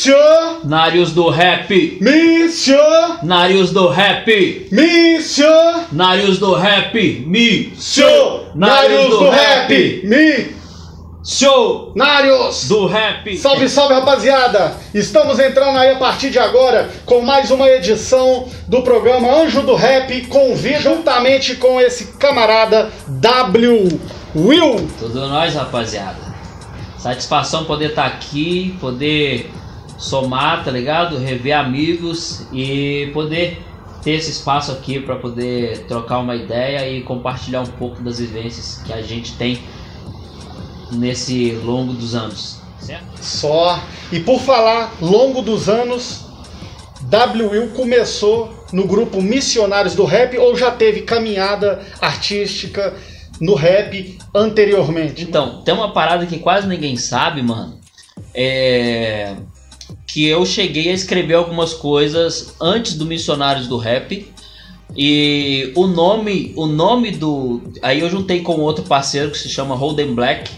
Missionários do rap. Missionários do rap. Missionários do rap. Missionários do rap. Missionários do rap. Salve, salve, rapaziada! Estamos entrando aí a partir de agora com mais uma edição do programa Anjo do Rap. Convido juntamente com esse camarada W. Will. Tudo nós, rapaziada. Satisfação poder estar tá aqui, poder somar, tá ligado? Rever amigos e poder ter esse espaço aqui para poder trocar uma ideia e compartilhar um pouco das vivências que a gente tem nesse longo dos anos. Certo? Só. E por falar longo dos anos, W Will começou no grupo Missionários do Rap ou já teve caminhada artística no rap anteriormente? Então, tem uma parada que quase ninguém sabe, mano. É que eu cheguei a escrever algumas coisas antes do Missionários do Rap. E o nome, o nome do. Aí eu juntei com outro parceiro que se chama Holden Black.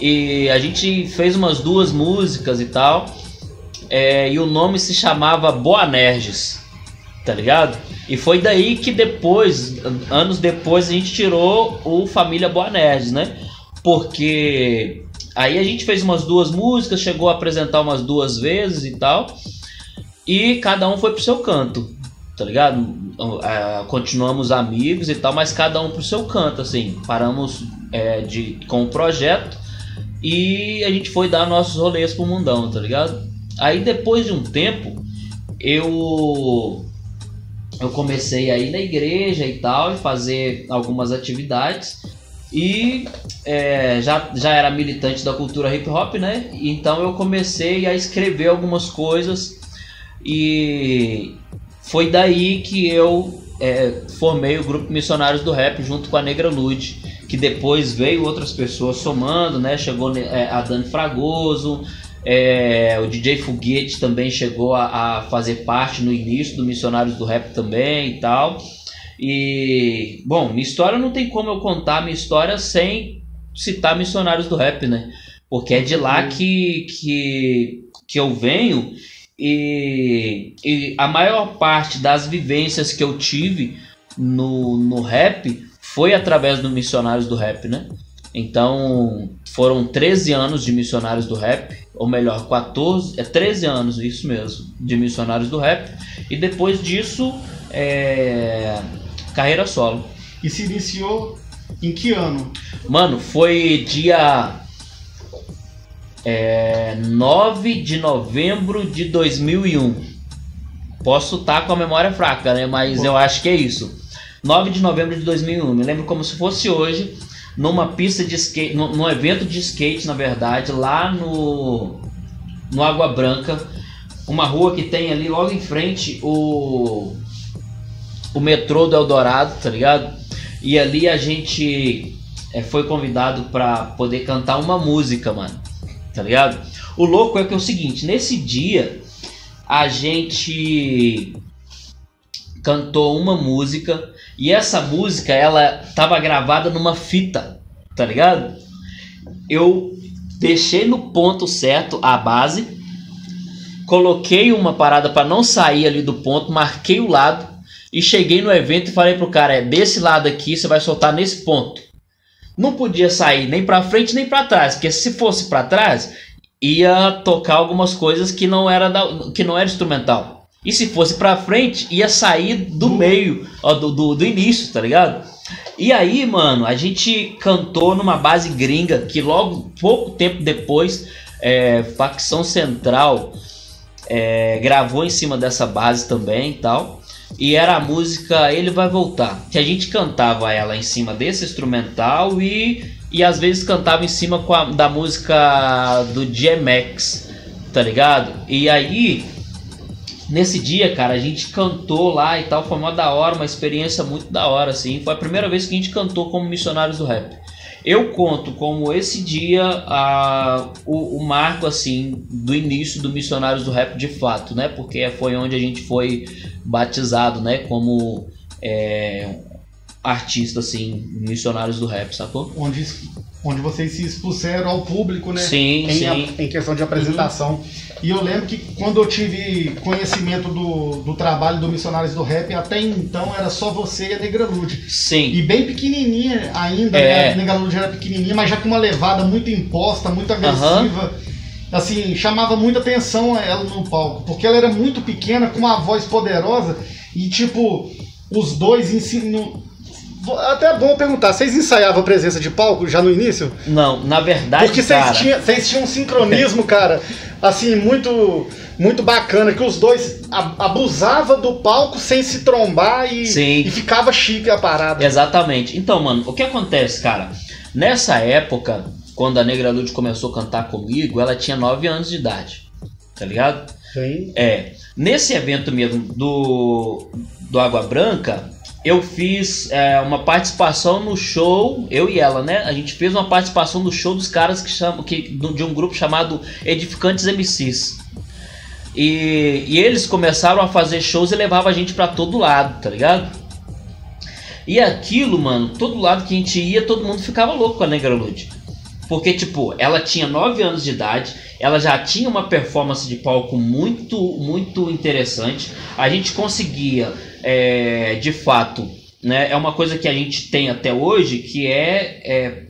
E a gente fez umas duas músicas e tal. É, e o nome se chamava Boanerges tá ligado? E foi daí que depois, anos depois, a gente tirou o Família Boa Nerd, né? Porque aí a gente fez umas duas músicas, chegou a apresentar umas duas vezes e tal, e cada um foi pro seu canto, tá ligado? É, continuamos amigos e tal, mas cada um pro seu canto, assim. Paramos é, de, com o projeto e a gente foi dar nossos rolês pro mundão, tá ligado? Aí depois de um tempo, eu eu comecei aí na igreja e tal, e fazer algumas atividades. E é, já, já era militante da cultura hip hop, né? Então eu comecei a escrever algumas coisas e foi daí que eu é, formei o grupo Missionários do Rap junto com a Negra Lud, que depois veio outras pessoas somando, né? Chegou é, a Dani Fragoso, é, o DJ Foguete também chegou a, a, fazer parte no início do Missionários do Rap também e tal. E, bom, minha história não tem como eu contar minha história sem citar Missionários do Rap, né? Porque é de lá que, que, que eu venho e, e a maior parte das vivências que eu tive no, no rap foi através do Missionários do Rap, né? Então, foram 13 anos de missionários do rap, ou melhor, 14, é 13 anos, isso mesmo, de missionários do rap. E depois disso, é, carreira solo. E se iniciou em que ano? Mano, foi dia é, 9 de novembro de 2001. Posso estar com a memória fraca, né? Mas Pô. eu acho que é isso. 9 de novembro de 2001. Me lembro como se fosse hoje numa pista de skate, num, num evento de skate, na verdade, lá no, no Água Branca, uma rua que tem ali logo em frente o, o metrô do Eldorado, tá ligado? E ali a gente é, foi convidado para poder cantar uma música, mano, tá ligado? O louco é que é o seguinte, nesse dia a gente cantou uma música e essa música, ela tava gravada numa fita, tá ligado? Eu deixei no ponto certo a base, coloquei uma parada para não sair ali do ponto, marquei o lado e cheguei no evento e falei pro cara, é desse lado aqui, você vai soltar nesse ponto. Não podia sair nem para frente nem para trás, porque se fosse para trás, ia tocar algumas coisas que não era da, que não era instrumental. E se fosse pra frente, ia sair do meio, ó, do, do, do, início, tá ligado? E aí, mano, a gente cantou numa base gringa que logo, pouco tempo depois, é, Facção Central é, gravou em cima dessa base também e tal. E era a música Ele Vai Voltar. Que a gente cantava ela em cima desse instrumental e, e às vezes cantava em cima a, da música do DMX, tá ligado? E aí Nesse dia, cara, a gente cantou lá e tal, foi uma da hora, uma experiência muito da hora, assim. Foi a primeira vez que a gente cantou como missionários do rap. Eu conto como esse dia a, o, o, marco assim do início do Missionários do Rap de fato, né? Porque foi onde a gente foi batizado, né? Como é, artista, assim, missionários do rap, sacou? Onde, onde vocês se expuseram ao público, né? Sim, em, sim. a- em questão de apresentação. E eu lembro que quando eu tive conhecimento do, do trabalho do Missionários do Rap, até então era só você e a Negra Lud. Sim. E bem pequenininha ainda, É. né? A Negra Lud era pequenininha, mas já com uma levada muito imposta, muito agressiva. Assim, chamava muita atenção ela no palco, porque ela era muito pequena, com uma voz poderosa e, tipo, os dois ensinam. Até é bom perguntar, vocês ensaiavam a presença de palco já no início? Não, na verdade, Porque vocês tinham, vocês tinham um sincronismo, cara, assim, muito muito bacana, que os dois abusava do palco sem se trombar e, e ficava chique a parada. Exatamente. Então, mano, o que acontece, cara? Nessa época, quando a Negra Lud começou a cantar comigo, ela tinha 9 anos de idade. Tá ligado? Sim. É. Nesse evento mesmo do, do Água Branca, eu fiz é, uma participação no show, eu e ela, né? A gente fez uma participação no show dos caras que chamam, que, de um grupo chamado Edificantes MCs. E, e eles começaram a fazer shows e levavam a gente pra todo lado, tá ligado? E aquilo, mano, todo lado que a gente ia, todo mundo ficava louco com a Negra Lud. Porque, tipo, ela tinha 9 anos de idade, ela já tinha uma performance de palco muito, muito interessante. A gente conseguia, é, de fato, né? É uma coisa que a gente tem até hoje, que é, é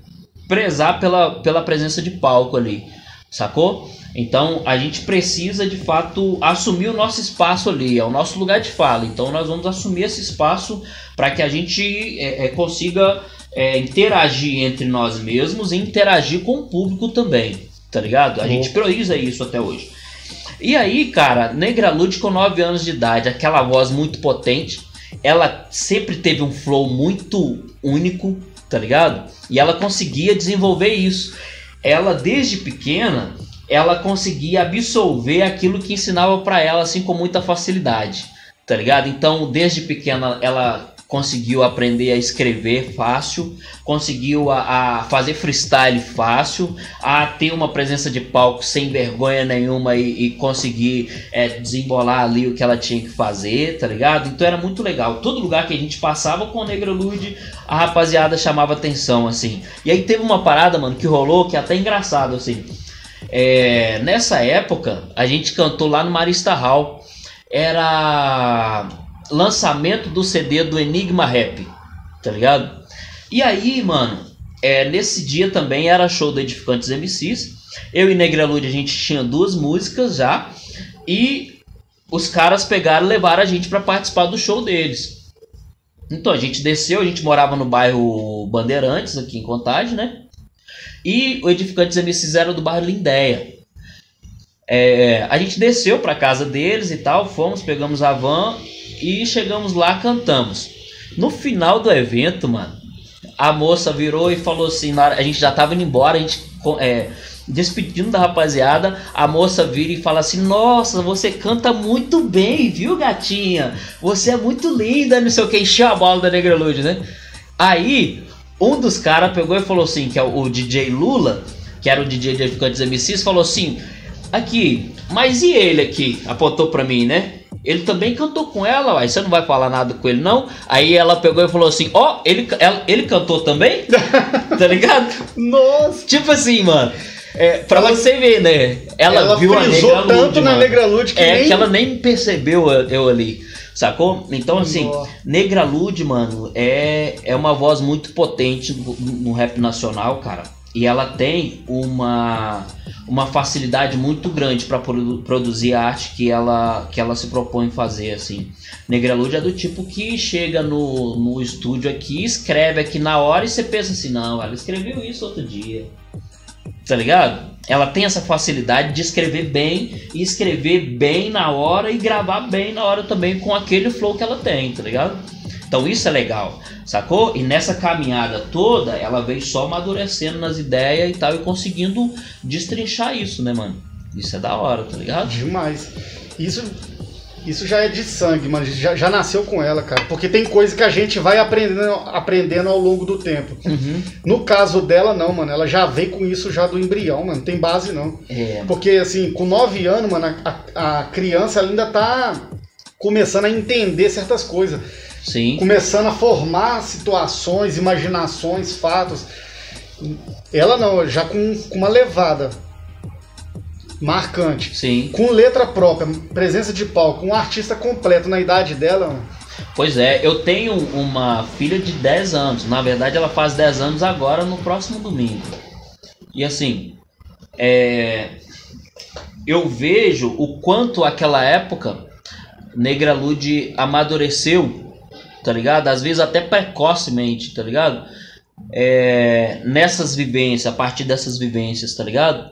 prezar pela, pela presença de palco ali, sacou? Então a gente precisa de fato assumir o nosso espaço ali, é o nosso lugar de fala. Então nós vamos assumir esse espaço para que a gente é, é, consiga é, interagir entre nós mesmos e interagir com o público também, tá ligado? A gente prioriza isso até hoje. E aí, cara, Negra Lud com 9 anos de idade, aquela voz muito potente, ela sempre teve um flow muito único, tá ligado? E ela conseguia desenvolver isso. Ela, desde pequena, ela conseguia absorver aquilo que ensinava pra ela, assim, com muita facilidade, tá ligado? Então, desde pequena, ela conseguiu aprender a escrever fácil, conseguiu a, a fazer freestyle fácil, a ter uma presença de palco sem vergonha nenhuma e, e conseguir é, desembolar ali o que ela tinha que fazer, tá ligado? Então era muito legal. Todo lugar que a gente passava com o Negra Lud, a rapaziada chamava atenção, assim. E aí teve uma parada, mano, que rolou que é até engraçado, assim. É, nessa época, a gente cantou lá no Marista Hall. Era lançamento do CD do Enigma Rap, tá ligado? E aí, mano, é, nesse dia também era show do Edificantes MCs. Eu e Negra Lud a gente tinha duas músicas já. E os caras pegaram e levaram a gente para participar do show deles. Então a gente desceu, a gente morava no bairro Bandeirantes, aqui em Contagem, né? E o Edificantes MCs era do bairro Lindéia. É, a gente desceu pra casa deles e tal, fomos, pegamos a van e chegamos lá, cantamos. No final do evento, mano, a moça virou e falou assim, a gente já tava indo embora, a gente é, despedindo da rapaziada, a moça vira e fala assim, nossa, você canta muito bem, viu, gatinha? Você é muito linda, não sei o que, encheu a bola da Negra Lud, né? Aí, um dos caras pegou e falou assim, que é o, o DJ Lula, que era o DJ de Edificantes MCs, falou assim, aqui, mas e ele aqui? Apontou pra mim, né? Ele também cantou com ela, uai, você não vai falar nada com ele não? Aí ela pegou e falou assim, ó, ele, ela- ele cantou também? tá ligado? Nossa! Tipo assim, mano. É, pra Ela- você ver, né? Ela, Ela viu a Negra tanto Lud, na mano. Negra Lud que é nem- que ela nem percebeu eu, ali, sacou? Então, assim, Nossa. Negra Lud, mano, é, é uma voz muito potente no, no rap nacional, cara. E ela tem uma, uma facilidade muito grande pra produ- produzir a arte que ela, que ela se propõe fazer, assim. Negra Lud é do tipo que chega no, no estúdio aqui, escreve aqui na hora e você pensa assim, não, ela escreveu isso outro dia. Tá ligado? Ela tem essa facilidade de escrever bem e escrever bem na hora e gravar bem na hora também com aquele flow que ela tem, tá ligado? Então isso é legal, sacou? E nessa caminhada toda, ela veio só amadurecendo nas ideias e tal e conseguindo destrinchar isso, né, mano? Isso é da hora, tá ligado? Demais. Isso, isso já é de sangue, mano. Já, já nasceu com ela, cara. Porque tem coisa que a gente vai aprendendo, aprendendo ao longo do tempo. Uhum. No caso dela, não, mano. Ela já veio com isso já do embrião, mano. Não tem base, não. É, Porque, assim, com 9 anos, mano, a, a- criança ainda tá começando a entender certas coisas. Sim. começando a formar situações, imaginações, fatos. Ela não, já com, com uma levada marcante. Sim. Com letra própria, presença de palco, um artista completo na idade dela. Pois é, eu tenho uma filha de 10 anos. Na verdade, ela faz 10 anos agora no próximo domingo. E assim, é, eu vejo o quanto aquela época Negra Lude amadureceu, tá ligado? Às vezes até precocemente, tá ligado? É, nessas vivências, a partir dessas vivências, tá ligado?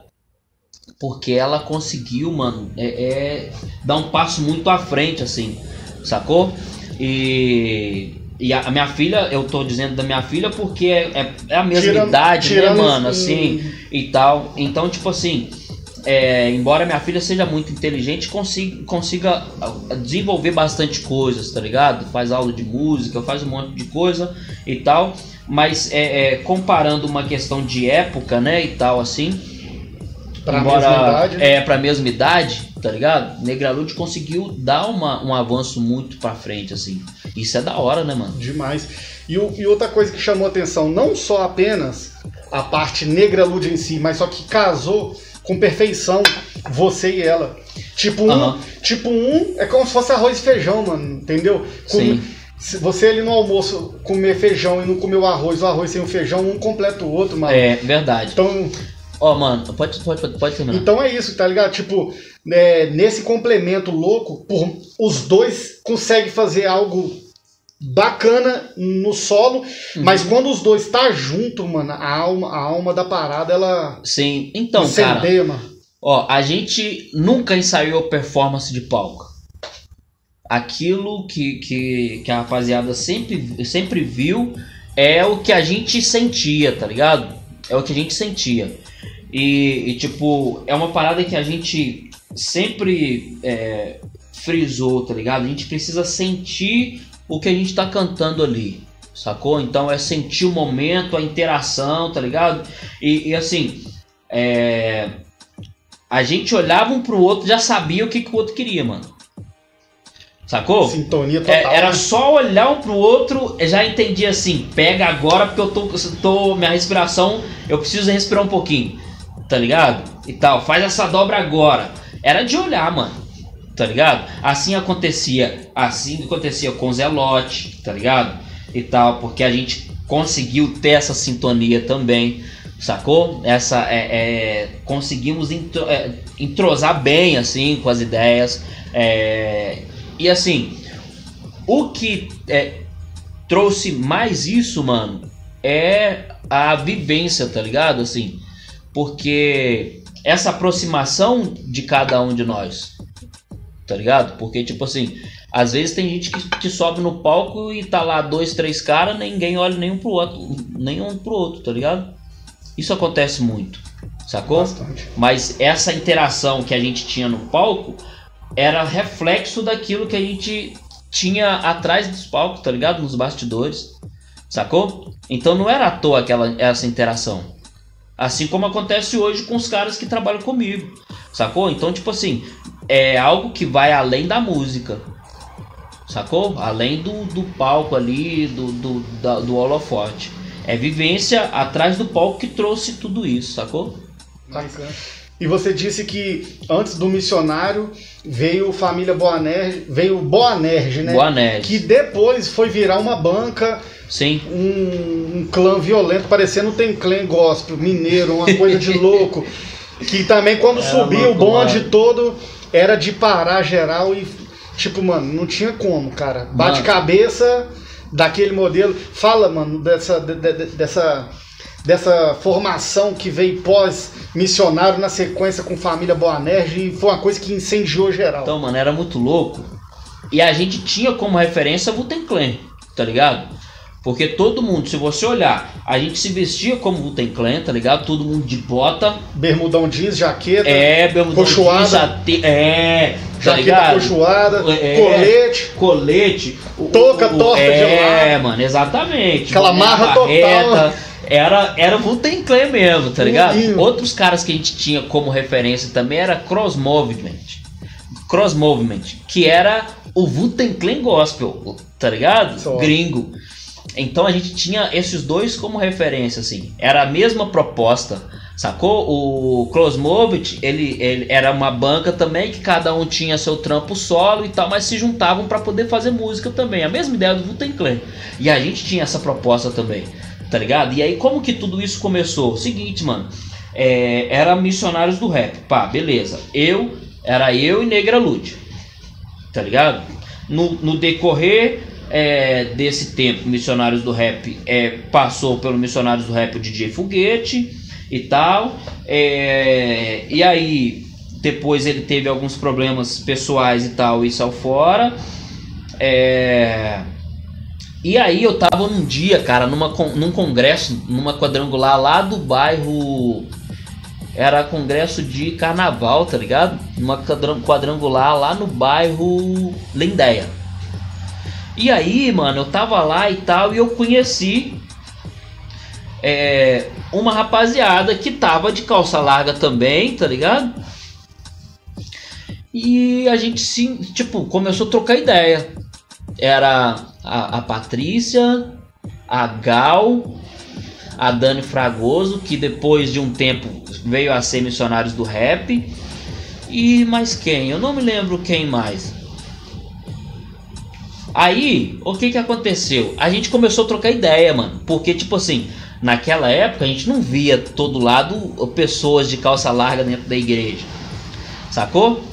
Porque ela conseguiu, mano, é, é, dar um passo muito à frente, assim, sacou? E, e a, a minha filha, eu tô dizendo da minha filha porque é, é, é a mesma idade, né, mano? Assim, e tal. Então, tipo assim, é, embora minha filha seja muito inteligente, consiga, consiga ah, desenvolver bastante coisas, tá ligado? Faz aula de música, faz um monte de coisa e tal. Mas é, é, comparando uma questão de época, né, e tal, assim, Pra embora mesma idade. né? é pra mesma idade, tá ligado? Negra Lute conseguiu dar uma, um avanço muito pra frente, assim. Isso é da hora, né, mano? Demais. E, e outra coisa que chamou atenção, não só apenas a parte negra lude em si, mas só que casou com perfeição você e ela. Tipo um, tipo um é como se fosse arroz e feijão, mano, entendeu? Com- Sim. se você ali no almoço comer feijão e não comer o arroz, o arroz sem o feijão, um completa o outro, mano. É, verdade. Então, Ó, mano, pode, pode, pode, pode terminar. então é isso, tá ligado? Tipo, né, nesse complemento louco, por, os dois conseguem fazer algo bacana no solo, Uhum. mas quando os dois tá junto, mano, a alma, a alma da parada, ela Sim, então, cara, incendeia, mano. ó, a gente nunca ensaiou performance de palco. Aquilo que, que, que a rapaziada sempre, sempre viu é o que a gente sentia, tá ligado? É o que a gente sentia. E, e, tipo, é uma parada que a gente sempre é, frisou, tá ligado? A gente precisa sentir o que a gente tá cantando ali, sacou? Então é sentir o momento, a interação, tá ligado? E, e, assim, é, a gente olhava um pro outro já sabia o que, que o outro queria, mano. Sacou? Sintonia total. É, era só olhar um pro outro, já entendi assim, pega agora porque eu tô, eu tô. Minha respiração, eu preciso respirar um pouquinho, tá ligado? E tal, faz essa dobra agora. Era de olhar, mano, tá ligado? Assim acontecia, assim acontecia com Zelote, tá ligado? E tal, porque a gente conseguiu ter essa sintonia também, sacou? Essa é, é, conseguimos é, entrosar bem assim com as ideias. é, e assim, o que é, trouxe mais isso, mano, é a vivência, tá ligado? Assim, porque essa aproximação de cada um de nós, tá ligado? Porque, tipo assim, às vezes tem gente que, que sobe no palco e tá lá dois, três caras, ninguém olha nenhum pro outro, nenhum pro outro, tá ligado? Isso acontece muito, sacou? Bastante. Mas essa interação que a gente tinha no palco era reflexo daquilo que a gente tinha atrás dos palcos, tá ligado? Nos bastidores. Sacou? Então não era à toa aquela, essa interação. Assim como acontece hoje com os caras que trabalham comigo. Sacou? Então, tipo assim, é algo que vai além da música. Sacou? Além do, do palco ali, do, do, da- do holofote. É vivência atrás do palco que trouxe tudo isso, sacou? Bacana. E você disse que antes do missionário veio família Boanerge, veio Boanerge, né? Boa Nerd. Que depois foi virar uma banca, Sim. um, um clã violento, parecendo tem clã gospel, mineiro, uma coisa de louco. Que também quando Era subia o bonde todo era de parar geral e tipo, mano, não tinha como, cara. Bate Mano. cabeça daquele modelo. Fala, mano, dessa de- de- dessa dessa formação que veio pós missionário na sequência com família Boanerge e foi uma coisa que incendiou geral. Então, mano, era muito louco. E a gente tinha como referência Wu-Tang Clan, tá ligado? Porque todo mundo, se você olhar, a gente se vestia como Wu-Tang Clan, tá ligado? Todo mundo de bota. Bermudão jeans, jaqueta, É, bermudão Cochoada. jeans, ate- É, tá jaqueta cochoada, É. colete. Colete. o- Touca o- torta de É, lado. mano, exatamente. Aquela marra barreta. Era, era Wu-Tang Clan mesmo, tá ligado? Uhum. Outros caras que a gente tinha como referência também era Cross Movement. Cross Movement, que era o Wu-Tang Clan Gospel, tá ligado? Só. Gringo. Então a gente tinha esses dois como referência, assim. Era a mesma proposta, sacou? O Closmovich, ele, ele era uma banca também que cada um tinha seu trampo solo e tal, mas se juntavam para poder fazer música também. A mesma ideia do Wu-Tang Clan. E a gente tinha essa proposta também, tá ligado? E aí como que tudo isso começou? Seguinte, mano. É, era missionários do rap. Pá, beleza. Eu, era eu e Negra Lud. Tá ligado? No, no decorrer é, desse tempo, Missionários do Rap é, passou pelo Missionários do Rap o DJ Foguete e tal. É, e aí, depois ele teve alguns problemas pessoais e tal, e saiu fora. É, e aí eu tava num dia, cara, numa, num congresso, numa quadrangular lá do bairro. Era congresso de carnaval, tá ligado? Numa quadran- quadrangular lá no bairro Lindéia. E aí, mano, eu tava lá e tal, e eu conheci é, uma rapaziada que tava de calça larga também, tá ligado? E a gente sim, tipo, começou a trocar ideia. Era a, a Patrícia, a Gal, a Dani Fragoso, que depois de um tempo veio a ser missionários do rap. E mais quem? Eu não me lembro quem mais. Aí, o que que aconteceu? A gente começou a trocar ideia, mano. Porque, tipo assim, naquela época a gente não via todo lado pessoas de calça larga dentro da igreja. Sacou?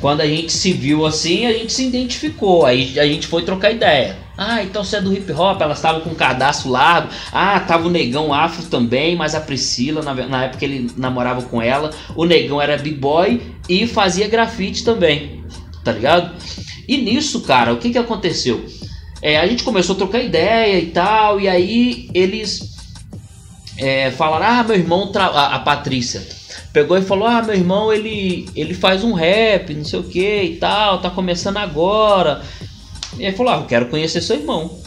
Quando a gente se viu assim, a gente se identificou. Aí a gente foi trocar ideia. Ah, então você é do hip hop, elas estavam com um cadastro largo. Ah, tava o negão afro também, mas a Priscila, na, na época ele namorava com ela, o negão era b-boy e fazia grafite também. Tá ligado? E nisso, cara, o que que aconteceu? É, a gente começou a trocar ideia e tal, e aí eles é, falaram: Ah, meu irmão, a, a Patrícia pegou e falou: Ah, meu irmão, ele, ele faz um rap, não sei o que e tal, tá começando agora. E aí falou: Ah, eu quero conhecer seu irmão.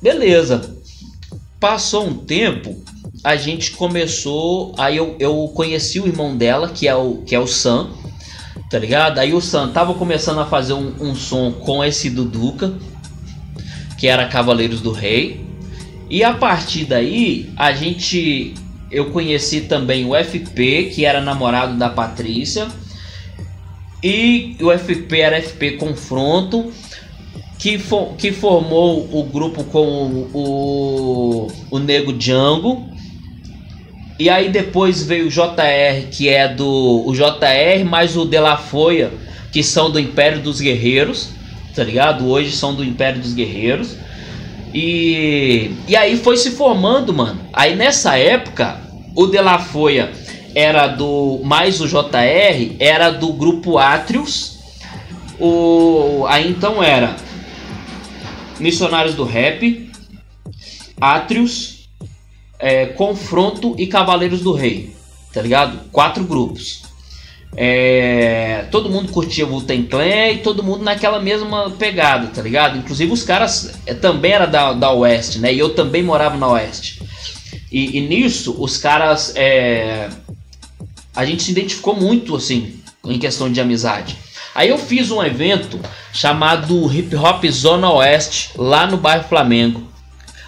Beleza. Passou um tempo, a gente começou. Aí eu, eu conheci o irmão dela, que é o, que é o Sam, tá ligado? Aí o Sam tava começando a fazer um, um som com esse Duduca, que era Cavaleiros do Rei. E a partir daí, a gente. Eu conheci também o FP, que era namorado da Patrícia. E o FP era FP Confronto, que, fo- que formou o grupo com o, o, o Nego Django. E aí depois veio o JR, que é do. O JR mais o De La Foia, que são do Império dos Guerreiros, tá ligado? Hoje são do Império dos Guerreiros. E, e aí foi se formando, mano. Aí nessa época, o De La Foia era do. Mais o JR era do grupo Atrios. O, aí então era Missionários do Rap, Atrios, é, Confronto e Cavaleiros do Rei. Tá ligado? Quatro grupos. É, todo mundo curtia o Wu-Tang Clan e todo mundo naquela mesma pegada, tá ligado? Inclusive os caras é, também era da, da Oeste, né? E eu também morava na Oeste. E, e nisso, os caras. é, a gente se identificou muito, assim, em questão de amizade. Aí eu fiz um evento chamado Hip Hop Zona Oeste, lá no bairro Flamengo.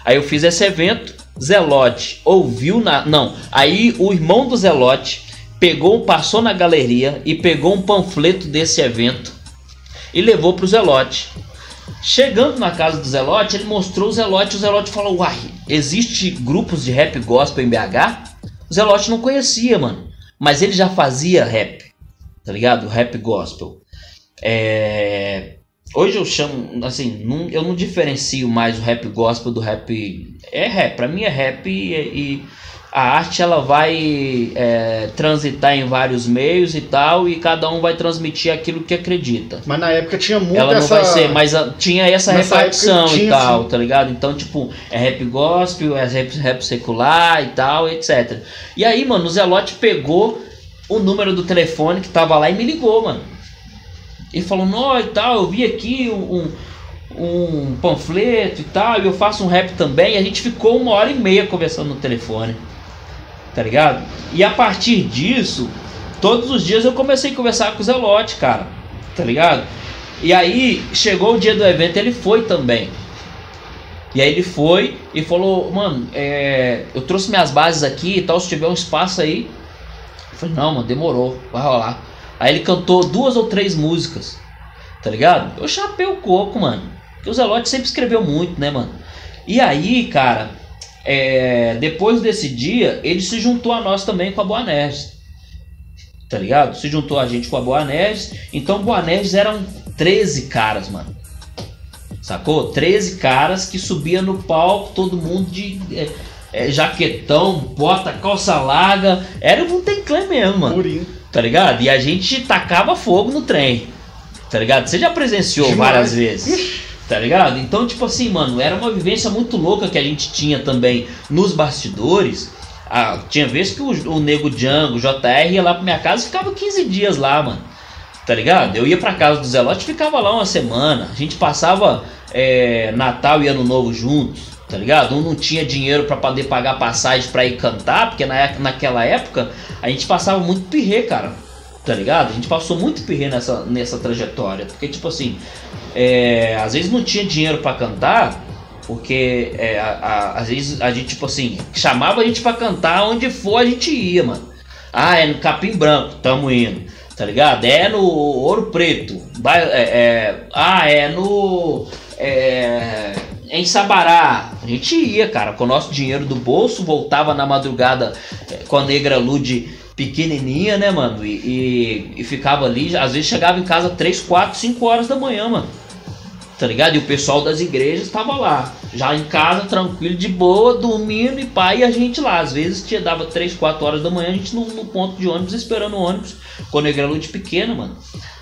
Aí eu fiz esse evento, Zelote ouviu na. Não, aí o irmão do Zelote pegou, passou na galeria e pegou um panfleto desse evento e levou pro Zelote. Chegando na casa do Zelote, ele mostrou o Zelote. O Zelote falou: Uai, existe grupos de rap gospel em BH? O Zelote não conhecia, mano. Mas ele já fazia rap, tá ligado? Rap gospel. É, Hoje eu chamo, assim, não- eu não diferencio mais o rap gospel do rap. É rap, pra mim é rap e, e a arte ela vai é, transitar em vários meios e tal, e cada um vai transmitir aquilo que acredita. Mas na época tinha muito Ela não essa. vai ser, mas a- tinha essa Nessa repartição época e tinha, tal, sim. tá ligado? Então, tipo, é rap gospel, é rap, rap secular e tal, etc. E aí, mano, o Zelote pegou o número do telefone que tava lá e me ligou, mano. E falou, não, e tal, eu vi aqui um, um panfleto e tal, e eu faço um rap também. E a gente ficou uma hora e meia conversando no telefone. Tá ligado? E a partir disso, todos os dias eu comecei a conversar com o Zelote, cara. Tá ligado? E aí, chegou o dia do evento, ele foi também. E aí ele foi e falou, mano, é, eu trouxe minhas bases aqui e tal, se tiver um espaço aí. Eu falei, não, mano, demorou, vai rolar. Aí ele cantou duas ou três músicas, tá ligado? Eu chapei o coco, mano. Porque o Zelote sempre escreveu muito, né, mano? E aí, cara, é, depois desse dia, ele se juntou a nós também com a Boa Nerd. Tá ligado? Se juntou a gente com a Boa Nerd. Então, Boa Nerd eram 13 caras, mano. Sacou? 13 caras que subia no palco, todo mundo de é, é, jaquetão, bota, calça larga. Era um clã mesmo, mano. Purinho. Tá ligado? E a gente tacava fogo no trem. Tá ligado? Você já presenciou Demais. várias vezes. Tá ligado? Então, tipo assim, mano, era uma vivência muito louca que a gente tinha também nos bastidores. Ah, tinha vezes que o, o Nego Django, o JR, ia lá pra minha casa e ficava 15 dias lá, mano. Tá ligado? Eu ia pra casa do Zelote e ficava lá uma semana. A gente passava é, Natal e Ano Novo juntos, tá ligado? Um não tinha dinheiro pra poder pagar passagem pra ir cantar, porque na, naquela época a gente passava muito pirrê, cara. Tá ligado? A gente passou muito pirrê nessa, nessa trajetória. Porque, tipo assim, é, às vezes não tinha dinheiro pra cantar, porque é, a- a- às vezes a gente, tipo assim, chamava a gente pra cantar onde for a gente ia, mano. Ah, é no Capim Branco, tamo indo. Tá ligado? É no Ouro Preto. É- é- ah, é no. É, em Sabará. A gente ia, cara, com o nosso dinheiro do bolso, voltava na madrugada é, com a negra Lude pequenininha, né, mano? E, e, e ficava ali, às vezes chegava em casa 3, 4, 5 horas da manhã, mano. Tá ligado? E o pessoal das igrejas tava lá, já em casa, tranquilo, de boa, dormindo e pai, e a gente lá. Às vezes tinha, dava 3, 4 horas da manhã, a gente no, no ponto de ônibus, esperando o ônibus, com a negra Lude pequena, mano.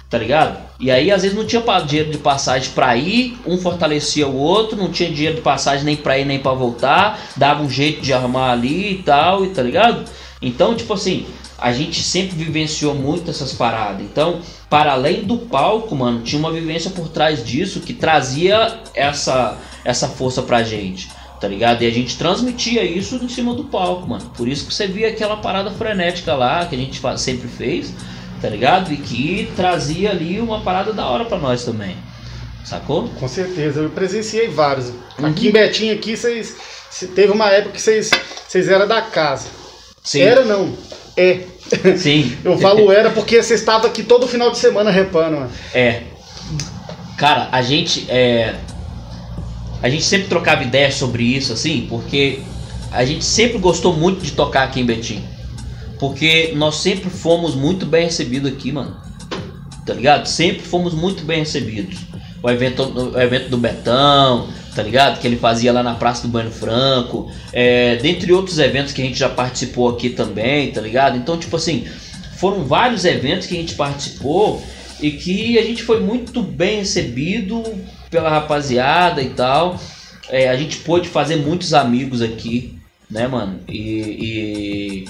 Tá ligado? E aí, às vezes, não tinha dinheiro de passagem pra ir, um fortalecia o outro, não tinha dinheiro de passagem nem pra ir nem pra voltar, dava um jeito de armar ali e tal, e tá ligado? Então, tipo assim, a gente sempre vivenciou muito essas paradas. Então, para além do palco, mano, tinha uma vivência por trás disso que trazia essa, essa força pra gente. Tá ligado? E a gente transmitia isso em cima do palco, mano. Por isso que você via aquela parada frenética lá que a gente sempre fez, tá ligado? E que trazia ali uma parada da hora pra nós também. Sacou? Com certeza, eu presenciei vários. Uhum. Aqui em Betinho, aqui, vocês. cê- Teve uma época que vocês, vocês eram da casa. Sim. Era não, é. Sim. Eu falo era porque vocês estavam aqui todo final de semana repando, mano. É. Cara, a gente é. A gente sempre trocava ideias sobre isso, assim, porque a gente sempre gostou muito de tocar aqui em Betim. Porque nós sempre fomos muito bem recebidos aqui, mano. Tá ligado? Sempre fomos muito bem recebidos. O evento, o evento do Betão, tá ligado? Que ele fazia lá na Praça do Bueno Franco. É, dentre outros eventos que a gente já participou aqui também, tá ligado? Então, tipo assim, foram vários eventos que a gente participou e que a gente foi muito bem recebido pela rapaziada e tal. É, a gente pôde fazer muitos amigos aqui, né, mano? E, e,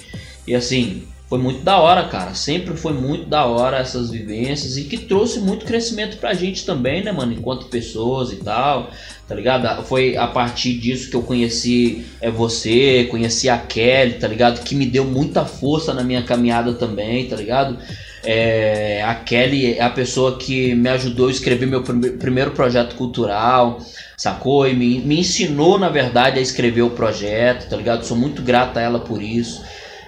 e assim, foi muito da hora, cara. Sempre foi muito da hora essas vivências e que trouxe muito crescimento pra gente também, né, mano? Enquanto pessoas e tal, tá ligado? Foi a partir disso que eu conheci é, você, conheci a Kelly, tá ligado? Que me deu muita força na minha caminhada também, tá ligado? É, a Kelly é a pessoa que me ajudou a escrever meu prime- primeiro projeto cultural, sacou? E me, me ensinou, na verdade, a escrever o projeto, tá ligado? Sou muito grato a ela por isso.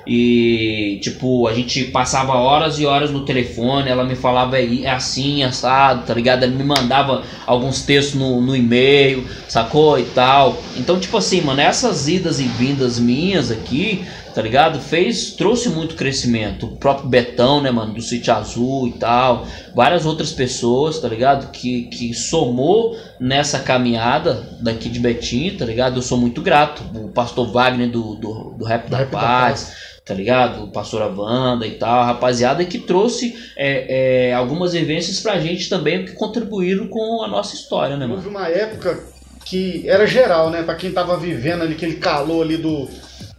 E, tipo, a gente passava horas e horas no telefone, ela me falava é assim, assado, tá ligado? Ela me mandava alguns textos no, no e-mail, sacou? E tal. Então, tipo assim, mano, essas idas e vindas minhas aqui, tá ligado? Fez, trouxe muito crescimento. O próprio Betão, né, mano, do Sítio Azul e tal. Várias outras pessoas, tá ligado? Que, que somou nessa caminhada daqui de Betim, tá ligado? Eu sou muito grato. O pastor Wagner do, do, do Rap Do da Rap da Paz tá ligado? O pastor Avanda e tal, a rapaziada que trouxe é, é, algumas vivências pra gente também que contribuíram com a nossa história, né, mano? Houve uma época que era geral, né? Pra quem tava vivendo ali, aquele calor ali do,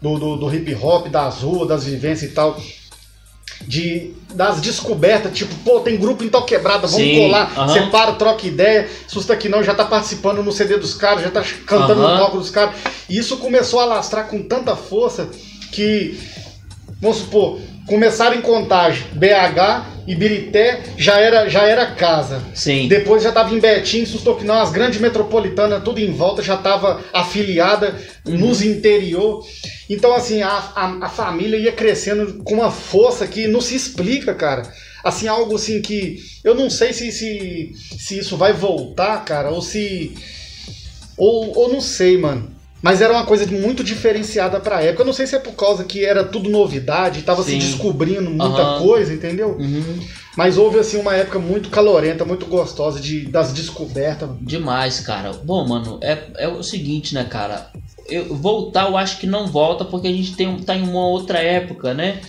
do, do, do hip hop, das ruas, das vivências e tal. De, das descobertas, tipo, pô, tem grupo em tal quebrada, vamos Sim, colar, aham. separa, troca ideia. Tá aqui não, já tá participando no CD dos caras, já tá cantando no Aham. palco dos caras. E isso começou a alastrar com tanta força que, vamos supor, começaram em contagem, BH e Birité já era, já era casa. Sim. Depois já estava em Betim, Sustoquinão, as grandes metropolitanas, tudo em volta, já estava afiliada Uhum. nos interior. Então, assim, a, a, a família ia crescendo com uma força que não se explica, cara. Assim, algo assim que. Eu não sei se, se, se isso vai voltar, cara, ou se. Ou, ou não sei, mano. Mas era uma coisa muito diferenciada pra época. Eu não sei se é por causa que era tudo novidade, tava se Sim. descobrindo muita Aham. coisa, entendeu? Uhum. Mas houve assim uma época muito calorenta, muito gostosa de, das descobertas. Demais, cara. Bom, mano, é, é o seguinte, né, cara? Eu, voltar, eu acho que não volta porque a gente tem, tá em uma outra época, né?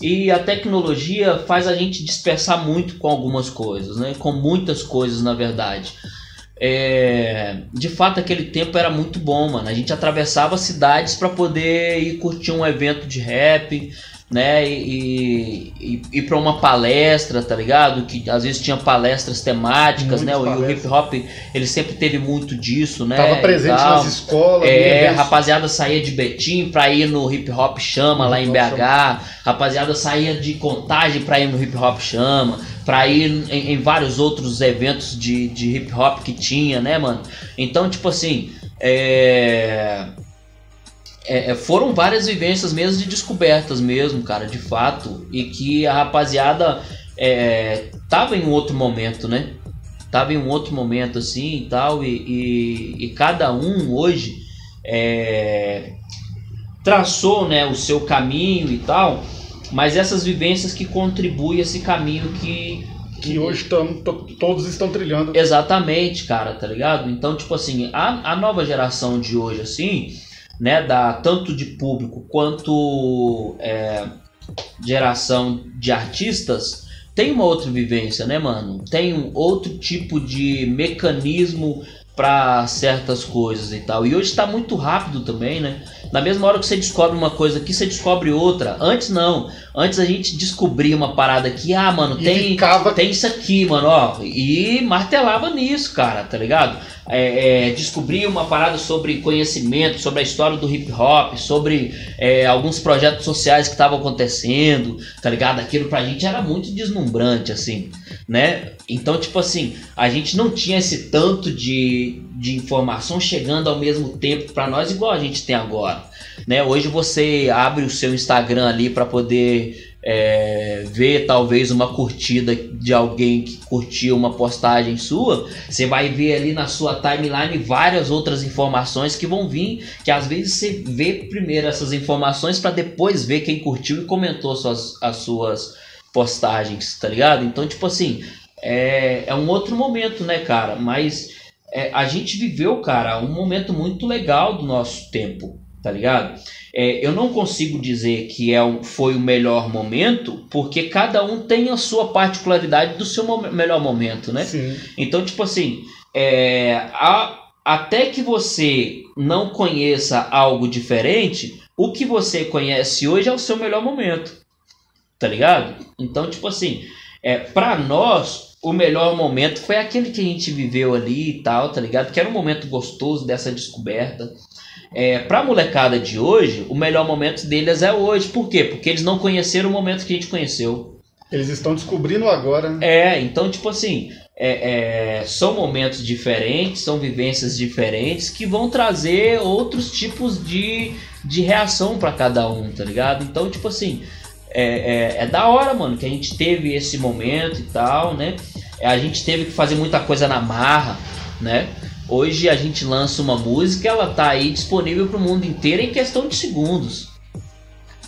E a tecnologia faz a gente dispersar muito com algumas coisas, né? Com muitas coisas, na verdade. É, de fato, aquele tempo era muito bom, mano. A gente atravessava cidades para poder ir curtir um evento de rap, né? E, e ir para uma palestra, tá ligado? Que às vezes tinha palestras temáticas, né? O, e o palestras. hip hop, ele sempre teve muito disso, né? Tava e presente nas escolas. É, eventos. rapaziada saía de Betim pra ir no Hip Hop Chama lá em BH. Rapaziada saía de Contagem pra ir no Hip Hop Chama. Pra ir em, em vários outros eventos de, de hip hop que tinha, né, mano? Então, tipo assim, é... é, é, foram várias vivências mesmo de descobertas mesmo, cara, de fato. E que a rapaziada é, tava em um outro momento, né? Tava em um outro momento assim e tal. E, e, e cada um hoje é, traçou né, o seu caminho e tal. Mas essas vivências que contribuem esse caminho que, Que hoje tamo, to- todos estão trilhando. Exatamente, cara, tá ligado? Então, tipo assim, a, a nova geração de hoje, assim, né, da tanto de público quanto é, geração de artistas, tem uma outra vivência, né, mano? Tem um outro tipo de mecanismo pra certas coisas e tal. E hoje tá muito rápido também, né? Na mesma hora que você descobre uma coisa aqui, você descobre outra. Antes não. Antes a gente descobria uma parada aqui, ah, mano, E tem ficava tem isso aqui, mano, ó. E martelava nisso, cara, tá ligado? É, é, descobria uma parada sobre conhecimento, sobre a história do hip hop, sobre é, alguns projetos sociais que estavam acontecendo, tá ligado? Aquilo pra gente era muito deslumbrante, assim, né? Então, tipo assim, a gente não tinha esse tanto de, de informação chegando ao mesmo tempo pra nós, igual a gente tem agora. Né? Hoje você abre o seu Instagram ali pra poder é, ver talvez uma curtida de alguém que curtiu uma postagem sua, você vai ver ali na sua timeline várias outras informações que vão vir, que às vezes você vê primeiro essas informações para depois ver quem curtiu e comentou suas, as suas postagens, tá ligado? Então, tipo assim, é, é um outro momento, né, cara? Mas é, a gente viveu, cara, um momento muito legal do nosso tempo, tá ligado? É, eu não consigo dizer que é um, foi o melhor momento, porque cada um tem a sua particularidade do seu mo- melhor momento, né? Sim. Então, tipo assim, é, a- até que você não conheça algo diferente, o que você conhece hoje é o seu melhor momento. Tá ligado? Então, tipo assim, é, pra nós, o melhor momento foi aquele que a gente viveu ali e tal, tá ligado? Que era um momento gostoso dessa descoberta. É, pra molecada de hoje, o melhor momento deles é hoje. Por quê? Porque eles não conheceram o momento que a gente conheceu. Eles estão descobrindo agora, né? É, então, tipo assim, é, é, são momentos diferentes, são vivências diferentes que vão trazer outros tipos de, de reação pra cada um, tá ligado? Então, tipo assim, é, é, é da hora, mano, que a gente teve esse momento e tal, né? É, A gente teve que fazer muita coisa na marra, né? Hoje a gente lança uma música, ela tá aí disponível pro mundo inteiro em questão de segundos.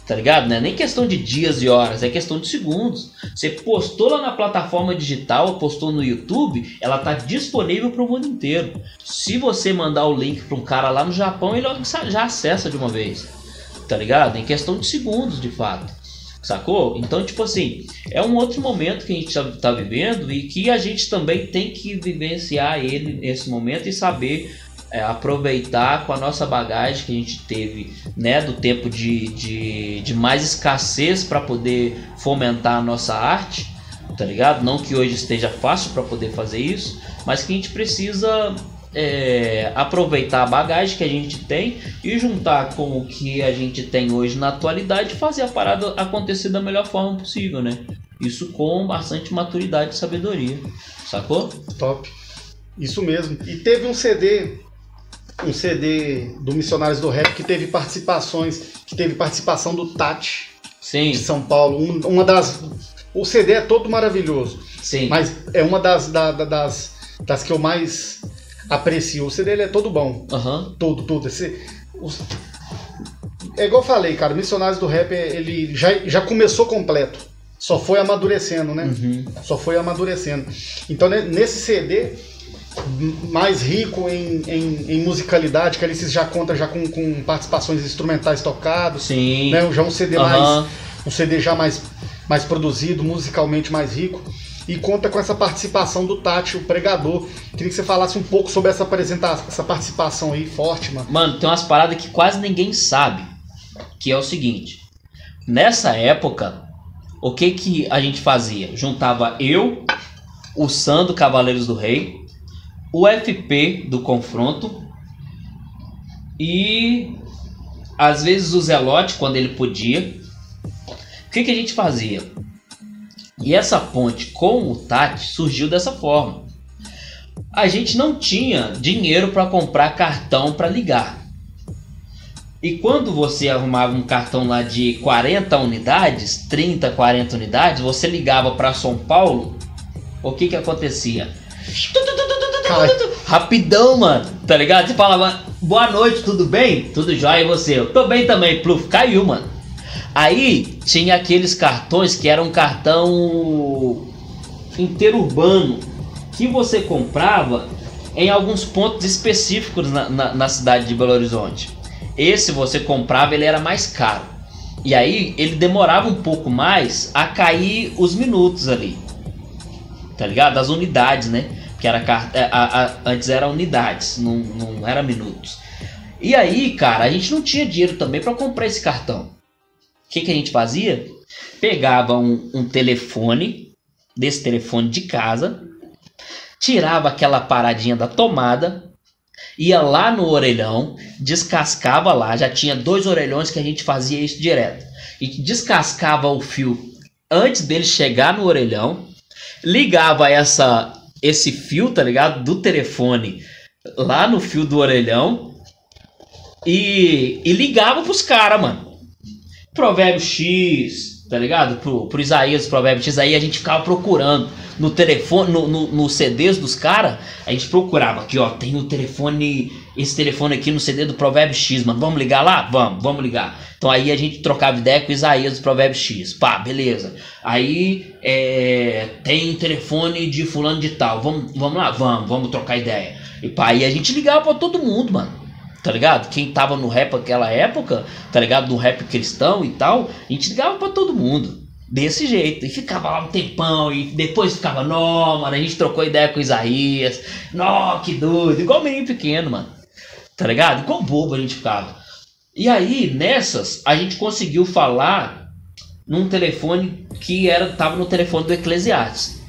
Tá ligado? Não é nem questão de dias e horas, é questão de segundos. Você postou lá na plataforma digital, postou no YouTube, ela tá disponível pro mundo inteiro. Se você mandar o link pra um cara lá no Japão, ele já acessa de uma vez. Tá ligado? Em questão de segundos, de fato. Sacou? Então, tipo assim, é um outro momento que a gente tá, tá vivendo e que a gente também tem que vivenciar ele nesse momento e saber é, aproveitar com a nossa bagagem que a gente teve, né, do tempo de, de, de mais escassez para poder fomentar a nossa arte, tá ligado? Não que hoje esteja fácil para poder fazer isso, mas que a gente precisa é, aproveitar a bagagem que a gente tem e juntar com o que a gente tem hoje na atualidade e fazer a parada acontecer da melhor forma possível, né? Isso com bastante maturidade e sabedoria. Sacou? Top. Isso mesmo. E teve um CD, um CD do Missionários do Rap que teve participações, que teve participação do Tati Sim, de São Paulo. Um- uma das. O CD é todo maravilhoso, sim. mas é uma das, da- da- das, das que eu mais aprecio. O CD ele é todo bom. Aham. Todo, todo. Esse, os- é igual eu falei, cara, Missionários do Rap, ele já, já começou completo. Só foi amadurecendo, né? Uhum. Só foi amadurecendo. Então, né, nesse CD, mais rico em, em, em musicalidade, que ele se já conta já com, com participações instrumentais tocados, Sim. né? Já um CD Aham. mais. Um CD já mais, mais produzido, musicalmente mais rico. E conta com essa participação do Tati, o pregador. Queria que você falasse um pouco sobre essa apresentação, essa participação aí forte, mano. Mano, tem umas paradas que quase ninguém sabe. Que é o seguinte. Nessa época, o que que a gente fazia? Juntava eu, o Sam do Cavaleiros do Rei, o FP do Confronto e às vezes o Zelote quando ele podia. O que que a gente fazia? E essa ponte com o Tati surgiu dessa forma. A gente não tinha dinheiro para comprar cartão para ligar. E quando você arrumava um cartão lá de 40 unidades, 30, 40 unidades, você ligava para São Paulo, o que que acontecia? Cai. Rapidão, mano, tá ligado? Você falava, boa noite, tudo bem? Tudo jóia e você? Eu tô bem também, pluf, caiu, mano. Aí tinha aqueles cartões que eram cartão interurbano que você comprava em alguns pontos específicos na, na, na cidade de Belo Horizonte. Esse você comprava, ele era mais caro. E aí ele demorava um pouco mais a cair os minutos ali. Tá ligado? As unidades, né? Que era a- a- a- antes era unidades, não, não era minutos. E aí, cara, a gente não tinha dinheiro também para comprar esse cartão. O que, que a gente fazia? Pegava um, um telefone, desse telefone de casa, tirava aquela paradinha da tomada, ia lá no orelhão, descascava lá, já tinha dois orelhões que a gente fazia isso direto. E descascava o fio antes dele chegar no orelhão, ligava essa esse fio, tá ligado? Do telefone lá no fio do orelhão e, e ligava pros caras, mano. Provérbio X, tá ligado? Pro, pro Isaías, Provérbio X, aí a gente ficava procurando no telefone, no, no, no CDs dos caras, a gente procurava aqui, ó, tem o telefone, esse telefone aqui no CD do Provérbio X, mano, vamos ligar lá? Vamos, vamos ligar. Então aí a gente trocava ideia com Isaías do Provérbio X, pá, beleza. Aí é, tem telefone de fulano de tal, vamos, vamos lá? Vamos, vamos trocar ideia. E pá, aí a gente ligava pra todo mundo, mano tá ligado? Quem tava no rap naquela época, tá ligado? No rap cristão e tal, a gente ligava pra todo mundo. Desse jeito. E ficava lá um tempão. E depois ficava, nó, mano, a gente trocou ideia com o Isaías. Nó, que doido. Igual menino pequeno, mano. Tá ligado? Igual bobo a gente ficava. E aí, nessas, a gente conseguiu falar num telefone que era, tava no telefone do Eclesiastes.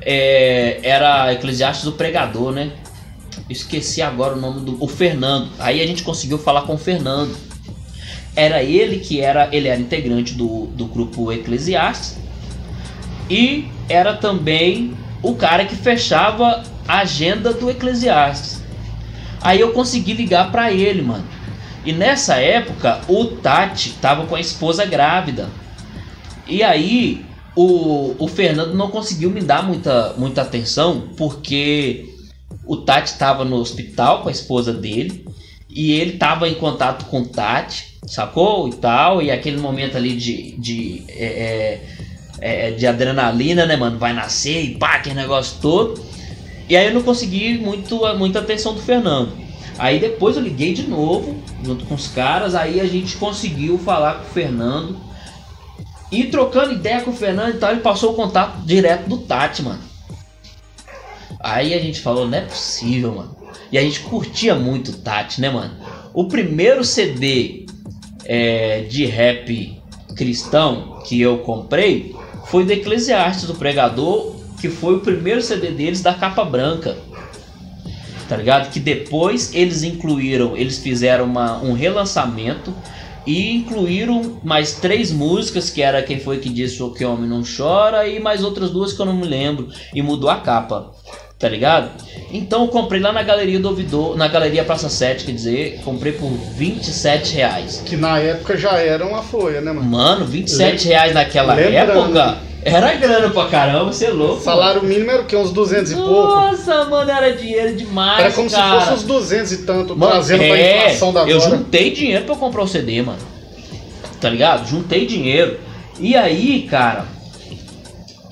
É, era Eclesiastes do pregador, né? Esqueci agora o nome do. O Fernando. Aí a gente conseguiu falar com o Fernando. Era ele que era. Ele era integrante do, do grupo Eclesiastes. E era também o cara que fechava a agenda do Eclesiastes. Aí eu consegui ligar pra ele, mano. E nessa época o Tati tava com a esposa grávida. E aí o, o Fernando não conseguiu me dar muita, muita atenção porque o Tati estava no hospital com a esposa dele e ele estava em contato com o Tati, sacou? E tal, e aquele momento ali de, de, é, é, é, de adrenalina, né, mano? Vai nascer e pá, aquele negócio todo. E aí eu não consegui muito, muita atenção do Fernando. Aí depois eu liguei de novo, junto com os caras, aí a gente conseguiu falar com o Fernando. E trocando ideia com o Fernando e tal, ele passou o contato direto do Tati, mano. Aí a gente falou, não é possível, mano. E a gente curtia muito o Tati, né, mano? O primeiro CD é, de rap cristão que eu comprei foi do Eclesiastes, do Pregador, que foi o primeiro CD deles da capa branca. tá ligado? Que depois eles incluíram, eles fizeram uma, um relançamento e incluíram mais três músicas, que era Quem Foi Que Disse o Que Homem Não Chora, e mais outras duas que eu não me lembro, e mudou a capa, tá ligado? Então eu comprei lá na Galeria do Ouvidor, na Galeria Praça 7, quer dizer, comprei por 27 reais. Que na época já era uma folha, né, mano? Mano, 27 reais naquela Lembrando. época era grana pra caramba, você é louco. Salário mínimo era o quê? Uns 200 e mano. pouco? Nossa, mano, era dinheiro demais. Era como cara. se fosse uns 200 e tanto, Mano, trazendo pra é, inflação da Eu agora. juntei dinheiro pra comprar o CD, mano. Tá ligado? Juntei dinheiro. E aí, cara,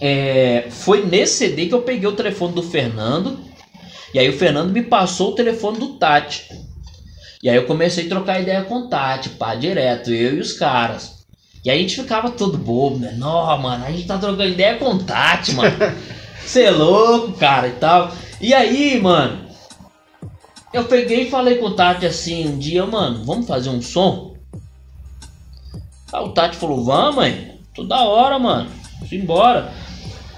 é, foi nesse CD que eu peguei o telefone do Fernando. E aí o Fernando me passou o telefone do Tati. E aí eu comecei a trocar ideia com o Tati, pá, direto, eu e os caras. E aí a gente ficava todo bobo, né? Não, mano, a gente tá trocando ideia com o Tati, mano. Você é louco, cara, e tal. E aí, mano, eu peguei e falei com o Tati assim um dia, mano, vamos fazer um som? Aí o Tati falou, vamos, mãe. Toda hora, mano. Simbora. O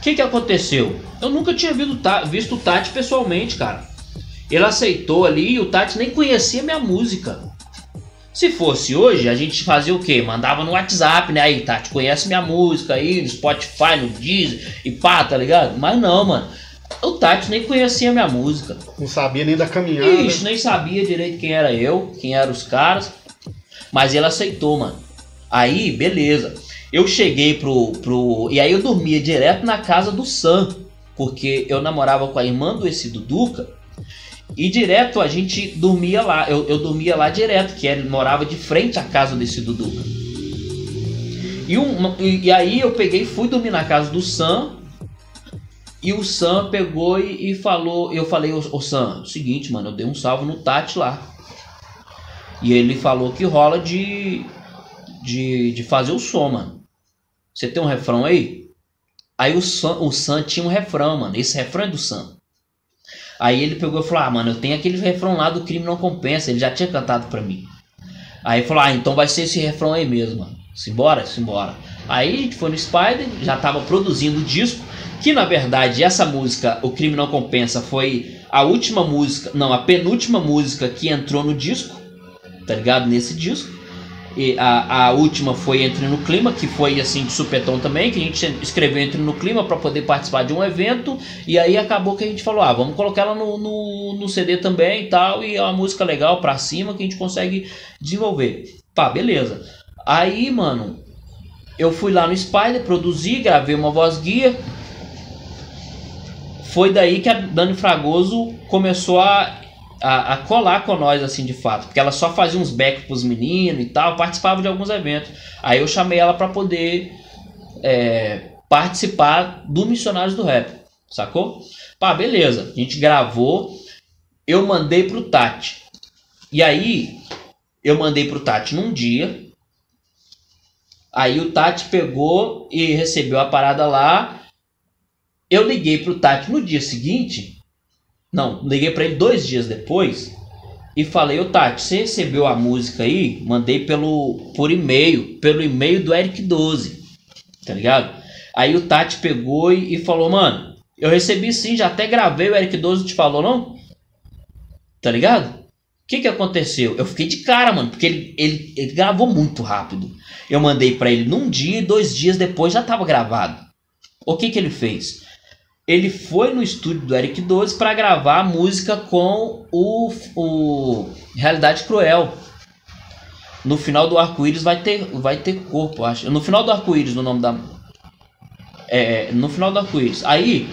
que que aconteceu? Eu nunca tinha visto, o Tati pessoalmente, cara. Ele aceitou ali e o Tati nem conhecia minha música. Se fosse hoje, a gente fazia o quê? Mandava no WhatsApp, né? Aí, Tati, conhece minha música aí, no Spotify, no Deezer e pá, tá ligado? Mas não, mano. O Tati nem conhecia minha música. Não sabia nem da caminhada. Ixi, nem sabia direito quem era eu, quem eram os caras. Mas ele aceitou, mano. Aí, beleza. Eu cheguei pro, pro. E aí eu dormia direto na casa do Sam. Porque eu namorava com a irmã do esse Duduca. E direto a gente dormia lá. Eu, eu dormia lá direto, que ele morava de frente à casa desse Duduca. E, um, e, e aí eu peguei fui dormir na casa do Sam. E o Sam pegou e, e falou, eu falei, ô, Sam, é seguinte, mano, eu dei um salve no Tati lá. E ele falou que rola de, de, de fazer o som, mano. Você tem um refrão aí? Aí o Sam, o Sam tinha um refrão, mano. Esse refrão é do Sam. Aí ele pegou e falou: Ah, mano, eu tenho aquele refrão lá do crime não compensa. Ele já tinha cantado pra mim. Aí falou: Ah, então vai ser esse refrão aí mesmo, mano. Simbora? Simbora. Aí a gente foi no Spider, já tava produzindo o disco. Que na verdade essa música, O Crime Não Compensa, foi a última música, não, a penúltima música que entrou no disco, tá ligado? Nesse disco. E a, a última foi Entre no Clima, que foi assim de supetão também, que a gente escreveu Entre no Clima para poder participar de um evento. E aí acabou que a gente falou: ah, vamos colocar ela no, no, no CD também e tal. E é uma música legal pra cima que a gente consegue desenvolver. Pá, beleza. Aí, mano, eu fui lá no Spider, produzi, gravei uma voz guia. Foi daí que a Dani Fragoso começou a, a, a colar com nós, assim, de fato. Porque ela só fazia uns backs pros meninos e tal, participava de alguns eventos. Aí eu chamei ela pra poder é, participar do Missionários do Rap, sacou? Pá, beleza. A gente gravou, eu mandei pro Tati. E aí, eu mandei pro Tati num dia. Aí o Tati pegou e recebeu a parada lá. Eu liguei pro Tati no dia seguinte. Não, liguei para ele dois dias depois. E falei, ô Tati, você recebeu a música aí? Mandei pelo por e-mail, pelo e-mail do Eric 12. Tá ligado? Aí o Tati pegou e, e falou, mano, eu recebi sim, já até gravei, o Eric 12 te falou, não? Tá ligado? O que que aconteceu? Eu fiquei de cara, mano, porque ele, ele, ele gravou muito rápido. Eu mandei pra ele num dia e dois dias depois já tava gravado. O que que ele fez? Ele foi no estúdio do Eric 12 para gravar a música com o, o Realidade Cruel. No final do arco-íris vai ter, vai ter corpo, acho. No final do arco-íris, no nome da. É, no final do arco-íris. Aí,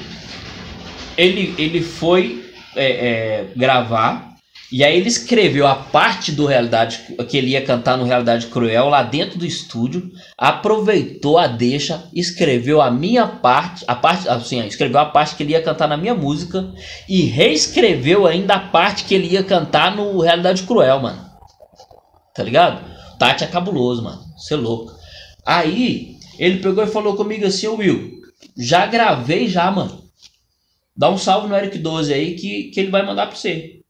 ele, ele foi é, é, gravar. E aí ele escreveu a parte do Realidade que ele ia cantar no Realidade Cruel lá dentro do estúdio, aproveitou a deixa, escreveu a minha parte, a parte, assim, escreveu a parte que ele ia cantar na minha música e reescreveu ainda a parte que ele ia cantar no Realidade Cruel, mano. Tá ligado? Tati é cabuloso, mano. Você é louco. Aí ele pegou e falou comigo assim, Will, já gravei já, mano. Dá um salve no Eric 12 aí que, que ele vai mandar pra você.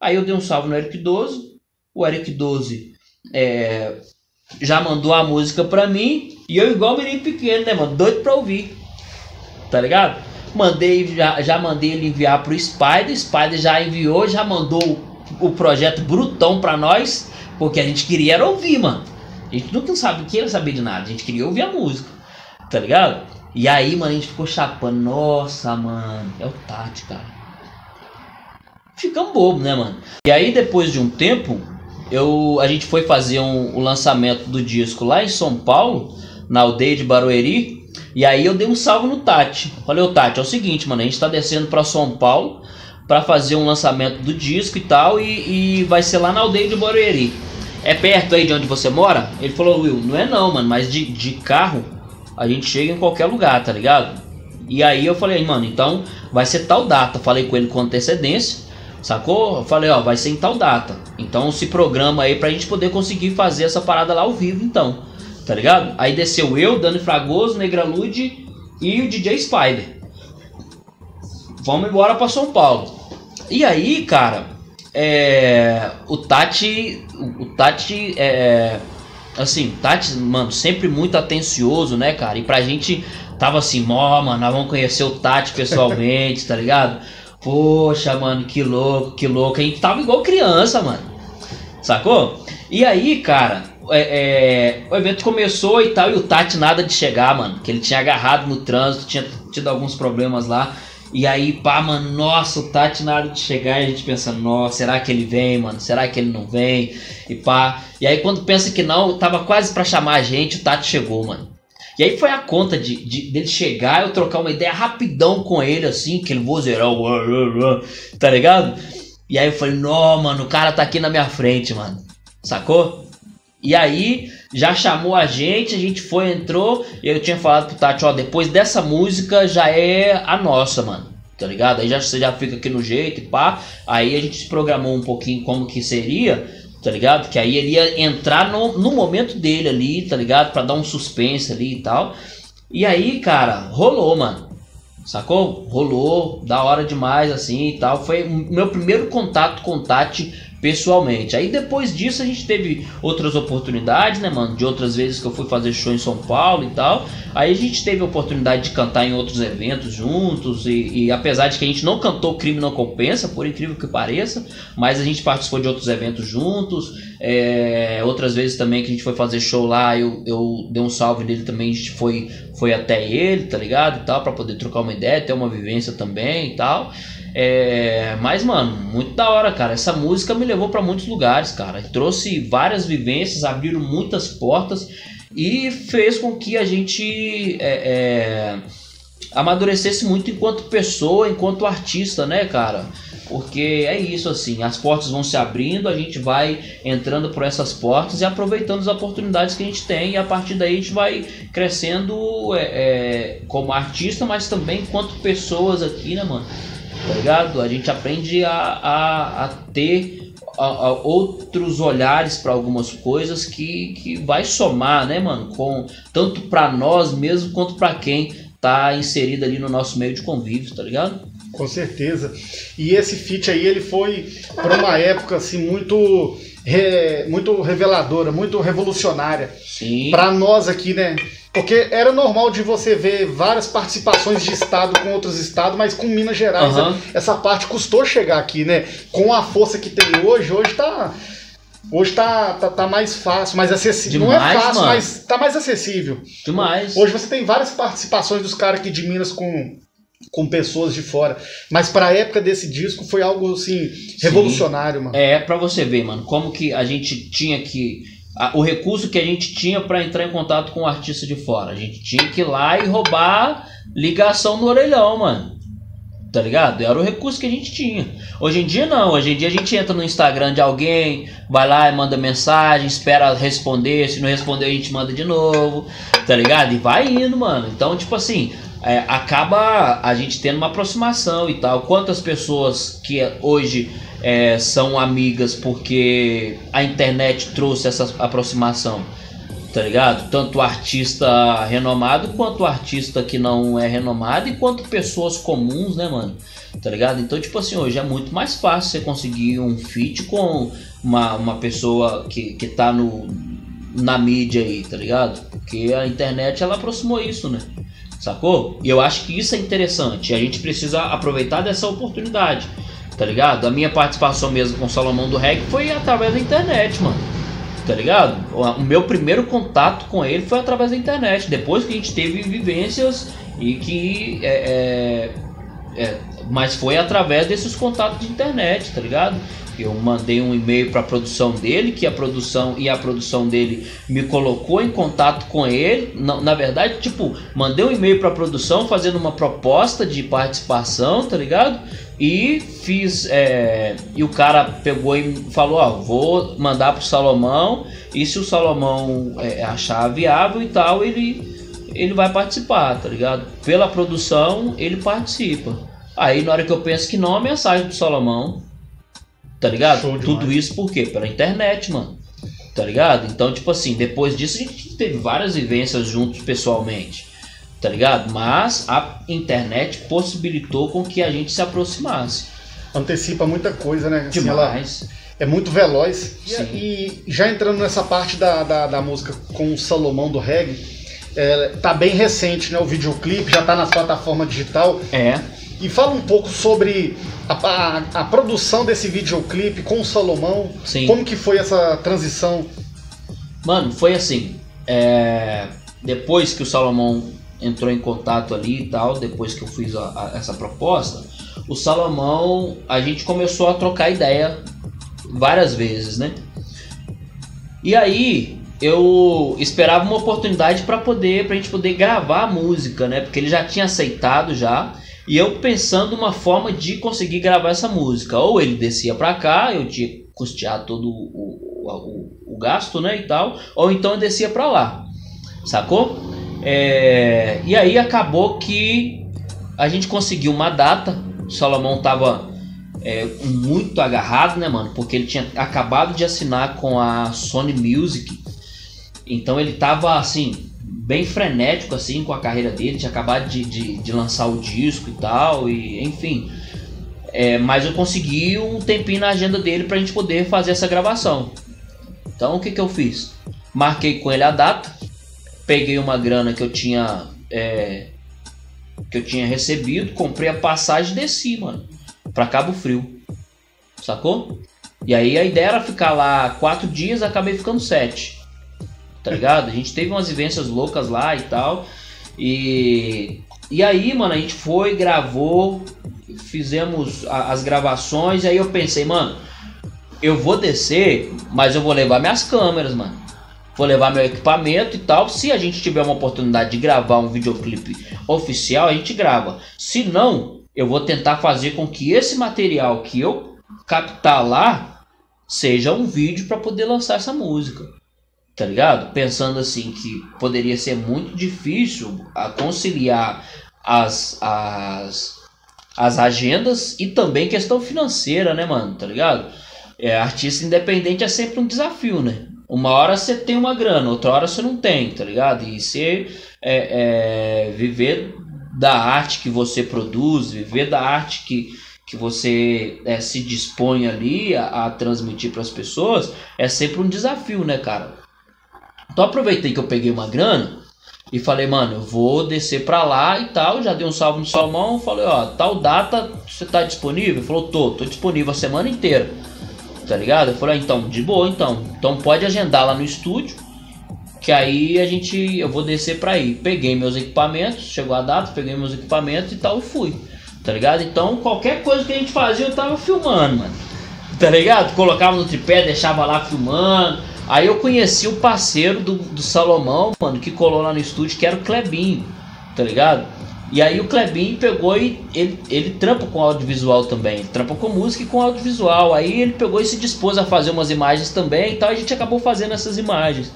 Aí eu dei um salve no Eric 12. O Eric 12 é, já mandou a música pra mim. E eu, igual menino pequeno, né, mano? Doido pra ouvir. Tá ligado? mandei, já, já mandei ele enviar pro Spider, Spider já enviou, já mandou o projeto brutão pra nós, porque a gente queria era ouvir, mano. A gente nunca sabe, queria saber de nada, a gente queria ouvir a música, tá ligado? E aí, mano, a gente ficou chapando, nossa, mano, é o Tati, cara. Ficamos bobo, né, mano? E aí, depois de um tempo, eu, a gente foi fazer um, o lançamento do disco lá em São Paulo, na aldeia de Barueri, e aí eu dei um salve no Tati. Falei, ô Tati, é o seguinte, mano, a gente tá descendo pra São Paulo para fazer um lançamento do disco e tal, e, e, vai ser lá na aldeia de Barueri. É perto aí de onde você mora? Ele falou, Will, não é não, mano, mas de, de carro a gente chega em qualquer lugar, tá ligado? E aí eu falei, mano, então vai ser tal data. Falei com ele com antecedência, sacou? Eu falei, ó, vai ser em tal data. Então se programa aí pra gente poder conseguir fazer essa parada lá ao vivo, então. Tá ligado? Aí desceu eu, Dani Fragoso, Negra Lude e o DJ Spider. Vamos embora pra São Paulo. E aí, cara, é, o Tati, o Tati, é, assim, Tati, mano, sempre muito atencioso, né, cara? E pra gente tava assim, mó, mano, nós vamos conhecer o Tati pessoalmente, tá ligado? Poxa, mano, que louco, que louco. A gente tava igual criança, mano. Sacou? E aí, cara, é, é, o evento começou e tal, e o Tati nada de chegar, mano. Que ele tinha agarrado no trânsito, tinha tido alguns problemas lá. E aí, pá, mano, nossa, o Tati na hora de chegar, a gente pensa, nossa, será que ele vem, mano? Será que ele não vem? E pá. E aí, quando pensa que não, tava quase para chamar a gente, o Tati chegou, mano. E aí foi a conta de, de, dele chegar, eu trocar uma ideia rapidão com ele, assim, aquele vozeirão, tá ligado? E aí eu falei, não, mano, o cara tá aqui na minha frente, mano. Sacou? E aí já chamou a gente, a gente foi, entrou, e eu tinha falado pro Tati, ó, depois dessa música já é a nossa, mano. Tá ligado? Aí já, você já fica aqui no jeito e pá. Aí a gente se programou um pouquinho como que seria, tá ligado? Que aí ele ia entrar no, no momento dele ali, tá ligado? Pra dar um suspense ali e tal. E aí, cara, rolou, mano. Sacou? Rolou, da hora demais assim e tal. Foi o meu primeiro contato com Tati pessoalmente. Aí depois disso a gente teve outras oportunidades, né, mano? De outras vezes que eu fui fazer show em São Paulo e tal. Aí a gente teve a oportunidade de cantar em outros eventos juntos. E, e apesar de que a gente não cantou Crime Não Compensa, por incrível que pareça, mas a gente participou de outros eventos juntos. É, outras vezes também que a gente foi fazer show lá, eu, eu dei um salve nele também, a gente foi, foi até ele, tá ligado? E tal, pra poder trocar uma ideia, ter uma vivência também e tal. É, mas, mano, muito da hora, cara. Essa música me levou para muitos lugares, cara. Trouxe várias vivências, abriram muitas portas e fez com que a gente é, é, amadurecesse muito enquanto pessoa, enquanto artista, né, cara? Porque é isso, assim, as portas vão se abrindo, a gente vai entrando por essas portas e aproveitando as oportunidades que a gente tem, e a partir daí a gente vai crescendo é, é, como artista, mas também enquanto pessoas aqui, né, mano? Tá ligado? A gente aprende a, a, a ter a, a outros olhares para algumas coisas que, que vai somar, né, mano? Com, tanto para nós mesmo quanto para quem tá inserido ali no nosso meio de convívio, tá ligado? Com certeza. E esse feat aí, ele foi para uma época assim muito re, muito reveladora, muito revolucionária. Sim. Para nós aqui, né? Porque era normal de você ver várias participações de estado com outros estados, mas com Minas Gerais uhum. essa parte custou chegar aqui, né? Com a força que tem hoje, hoje tá Hoje tá, tá, tá, mais fácil, mais acessível. Demais, Não é fácil, mano. mas tá mais acessível. Demais. Hoje você tem várias participações dos caras aqui de Minas com, com pessoas de fora. Mas pra época desse disco foi algo assim, revolucionário, Sim. mano. É, pra você ver, mano, como que a gente tinha que o recurso que a gente tinha para entrar em contato com o artista de fora. A gente tinha que ir lá e roubar ligação no orelhão, mano. Tá ligado? Era o recurso que a gente tinha. Hoje em dia não, hoje em dia a gente entra no Instagram de alguém, vai lá e manda mensagem, espera responder, se não responder a gente manda de novo, tá ligado? E vai indo, mano. Então, tipo assim, é, acaba a gente tendo uma aproximação e tal. Quantas pessoas que hoje é, são amigas porque a internet trouxe essa aproximação, tá ligado? Tanto artista renomado quanto artista que não é renomado e quanto pessoas comuns, né, mano? Tá ligado? Então, tipo assim, hoje é muito mais fácil você conseguir um feat com uma, uma pessoa que, que tá no, na mídia aí, tá ligado? Porque a internet ela aproximou isso, né? Sacou? E eu acho que isso é interessante. A gente precisa aproveitar dessa oportunidade. Tá ligado? A minha participação mesmo com o Salomão do Reg foi através da internet, mano. Tá ligado? O meu primeiro contato com ele foi através da internet. Depois que a gente teve vivências e que. É, é, é, mas foi através desses contatos de internet, tá ligado? Eu mandei um e-mail para a produção dele, que a produção e a produção dele me colocou em contato com ele. Na, na verdade, tipo, mandei um e-mail para a produção fazendo uma proposta de participação, tá ligado? E fiz. É, e o cara pegou e falou: Ó, vou mandar pro Salomão. E se o Salomão é, achar viável e tal, ele, ele vai participar, tá ligado? Pela produção, ele participa. Aí na hora que eu penso que não, a mensagem do Salomão Tá ligado? Tudo isso por quê? Pela internet, mano. Tá ligado? Então, tipo assim, depois disso a gente teve várias vivências juntos pessoalmente. Tá ligado? Mas a internet possibilitou com que a gente se aproximasse. Antecipa muita coisa, né? Assim, Demais. é muito veloz. E, e, já entrando nessa parte da, da, da, música com o Salomão do reggae, é, tá bem recente, né? O videoclipe já tá nas plataformas digital. É. E fala um pouco sobre a, a, a, produção desse videoclipe com o Salomão. Sim. Como que foi essa transição? Mano, foi assim. É, depois que o Salomão entrou em contato ali e tal, depois que eu fiz a, essa proposta, o Salomão, a gente começou a trocar ideia várias vezes, né? E aí eu esperava uma oportunidade para poder, pra gente poder gravar a música, né? Porque ele já tinha aceitado já. E eu pensando uma forma de conseguir gravar essa música. Ou ele descia para cá, eu tinha que custear todo o, o, o, gasto, né, e tal. Ou então eu descia para lá, sacou? É, e aí acabou que a gente conseguiu uma data. Salomão tava é, muito agarrado, né, mano? Porque ele tinha acabado de assinar com a Sony Music. Então ele tava assim, bem frenético assim com a carreira dele, tinha acabado de, de, de lançar o disco e tal, e enfim. É, mas eu consegui um tempinho na agenda dele pra gente poder fazer essa gravação. Então o que, que eu fiz? Marquei com ele a data, peguei uma grana que eu tinha. É, que eu tinha recebido, comprei a passagem e desci, mano, pra Cabo Frio. Sacou? E aí a ideia era ficar lá quatro dias, acabei ficando sete tá ligado? A gente teve umas vivências loucas lá e tal. E, e aí, mano, a gente foi, gravou, fizemos a, as gravações. E aí eu pensei, mano, eu vou descer, mas eu vou levar minhas câmeras, mano. Vou levar meu equipamento e tal. Se a gente tiver uma oportunidade de gravar um videoclipe oficial, a gente grava. Se não, eu vou tentar fazer com que esse material que eu captar lá seja um vídeo para poder lançar essa música tá ligado? Pensando assim que poderia ser muito difícil a conciliar as, as, as agendas e também questão financeira, né, mano? Tá ligado? É, artista independente é sempre um desafio, né? Uma hora você tem uma grana, outra hora você não tem, tá ligado? E você é, é, viver da arte que você produz, viver da arte que, que você é, se dispõe ali a, a transmitir para as pessoas, é sempre um desafio, né, cara? Então aproveitei que eu peguei uma grana e falei, mano, eu vou descer pra lá e tal. Já dei um salve no Salmão. Falei, ó, tal data você tá disponível? Ele falou, tô, tô disponível a semana inteira. Tá ligado? Eu falei, ah, então, de boa então. Então pode agendar lá no estúdio. Que aí a gente. Eu vou descer pra ir. Peguei meus equipamentos, chegou a data, peguei meus equipamentos e tal e fui. Tá ligado? Então qualquer coisa que a gente fazia eu tava filmando, mano. Tá ligado? Colocava no tripé, deixava lá filmando Aí eu conheci o parceiro do, do Salomão, mano, que colou lá no estúdio, que era o Clebinho, tá ligado? E aí o Clebinho pegou e ele, ele trampa com audiovisual também, ele trampa com música e com audiovisual. Aí ele pegou e se dispôs a fazer umas imagens também e tal, a gente acabou fazendo essas imagens.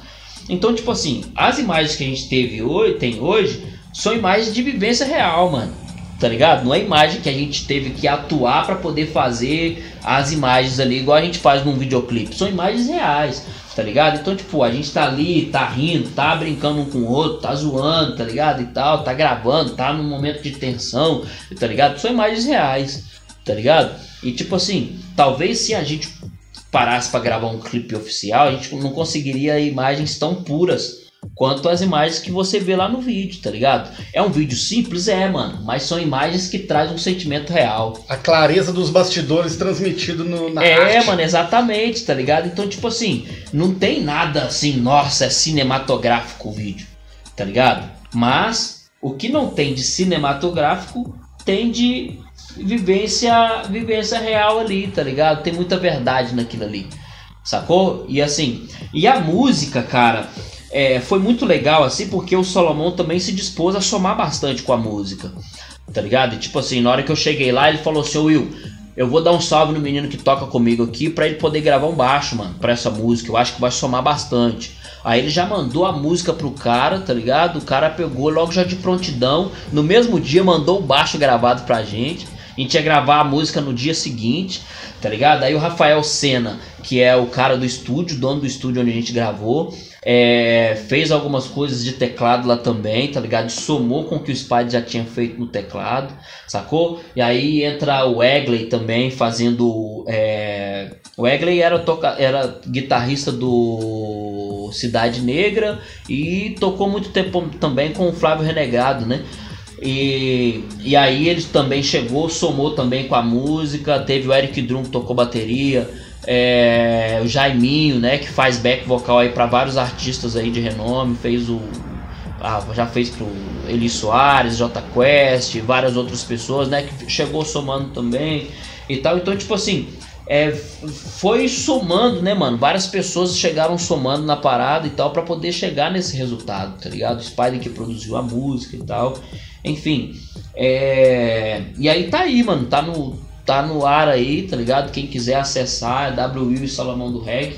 Então, tipo assim, as imagens que a gente teve hoje, tem hoje, são imagens de vivência real, mano. Tá ligado? Não é imagem que a gente teve que atuar para poder fazer as imagens ali, igual a gente faz num videoclipe. São imagens reais tá ligado? Então, tipo, a gente tá ali, tá rindo, tá brincando um com o outro, tá zoando, tá ligado? E tal, tá gravando, tá num momento de tensão, tá ligado? São imagens reais, tá ligado? E tipo assim, talvez se a gente parasse para gravar um clipe oficial, a gente não conseguiria imagens tão puras quanto as imagens que você vê lá no vídeo, tá ligado? É um vídeo simples, é, mano, mas são imagens que trazem um sentimento real. A clareza dos bastidores transmitido no, na É, arte. mano, exatamente, tá ligado? Então, tipo assim, não tem nada assim, nossa, é cinematográfico o vídeo, tá ligado? Mas o que não tem de cinematográfico tem de vivência, vivência real ali, tá ligado? Tem muita verdade naquilo ali, sacou? E assim, e a música, cara, é, foi muito legal assim, porque o Solomon também se dispôs a somar bastante com a música, tá ligado? E tipo assim, na hora que eu cheguei lá, ele falou assim: "Ô, Will, eu vou dar um salve no menino que toca comigo aqui pra ele poder gravar um baixo, mano, pra essa música. Eu acho que vai somar bastante. Aí ele já mandou a música pro cara, tá ligado? O cara pegou logo já de prontidão. No mesmo dia mandou o baixo gravado pra gente. A gente ia gravar a música no dia seguinte, tá ligado? Aí o Rafael Senna, que é o cara do estúdio, dono do estúdio onde a gente gravou, é, fez algumas coisas de teclado lá também, tá ligado? Somou com o que o Spide já tinha feito no teclado, sacou? E aí entra o Egley também fazendo. é, o Egley era, toca, era guitarrista do Cidade Negra e tocou muito tempo também com o Flávio Renegado, né? E, e aí ele também chegou, somou também com a música. Teve o Eric Drum que tocou bateria, é, o Jaiminho, né, que faz back vocal aí para vários artistas aí de renome, fez o ah, já fez pro Eli Soares, J Quest, várias outras pessoas, né, que chegou somando também e tal. Então, tipo assim, é, foi somando, né, mano? Várias pessoas chegaram somando na parada e tal para poder chegar nesse resultado, tá ligado? O Spider que produziu a música e tal. Enfim, é... e aí tá aí, mano, tá no, tá no ar aí, tá ligado? Quem quiser acessar é WIL e Salomão do Reg,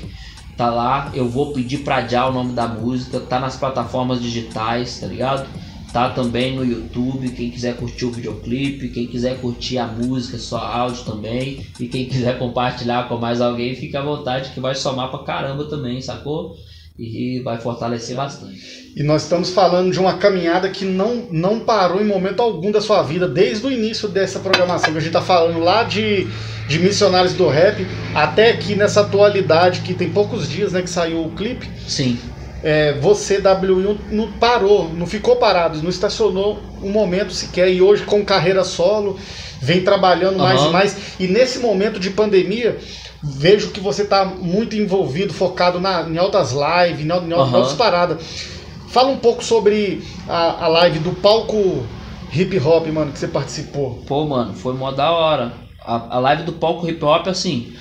tá lá. Eu vou pedir pra já o nome da música, tá nas plataformas digitais, tá ligado? Tá também no YouTube, quem quiser curtir o videoclipe, quem quiser curtir a música, só áudio também, e quem quiser compartilhar com mais alguém, fica à vontade que vai somar pra caramba também, sacou? E vai fortalecer bastante. E nós estamos falando de uma caminhada que não, não parou em momento algum da sua vida, desde o início dessa programação, que a gente está falando lá de, de Missionários do Rap, até aqui nessa atualidade, que tem poucos dias né, que saiu o clipe. Sim. É, você, W1, não parou, não ficou parado, não estacionou um momento sequer. E hoje, com carreira solo, vem trabalhando mais Aham. e mais. E nesse momento de pandemia, vejo que você está muito envolvido, focado na, em altas lives, em, em altas paradas. Fala um pouco sobre a, a live do palco hip hop, mano, que você participou. Pô, mano, foi mó da hora. A, a live do palco hip hop, assim.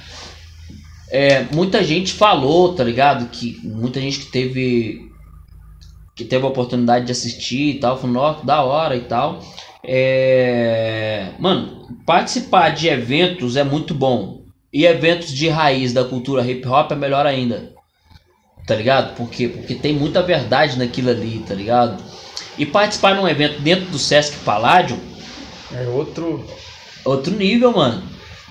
É, muita gente falou, tá ligado? Que muita gente que teve. Que teve a oportunidade de assistir e tal, falou, nossa, da hora e tal. É, mano, participar de eventos é muito bom. E eventos de raiz da cultura hip hop é melhor ainda. Tá ligado? Por quê? Porque tem muita verdade naquilo ali, tá ligado? E participar num evento dentro do Sesc Paládio, É outro. outro nível, mano.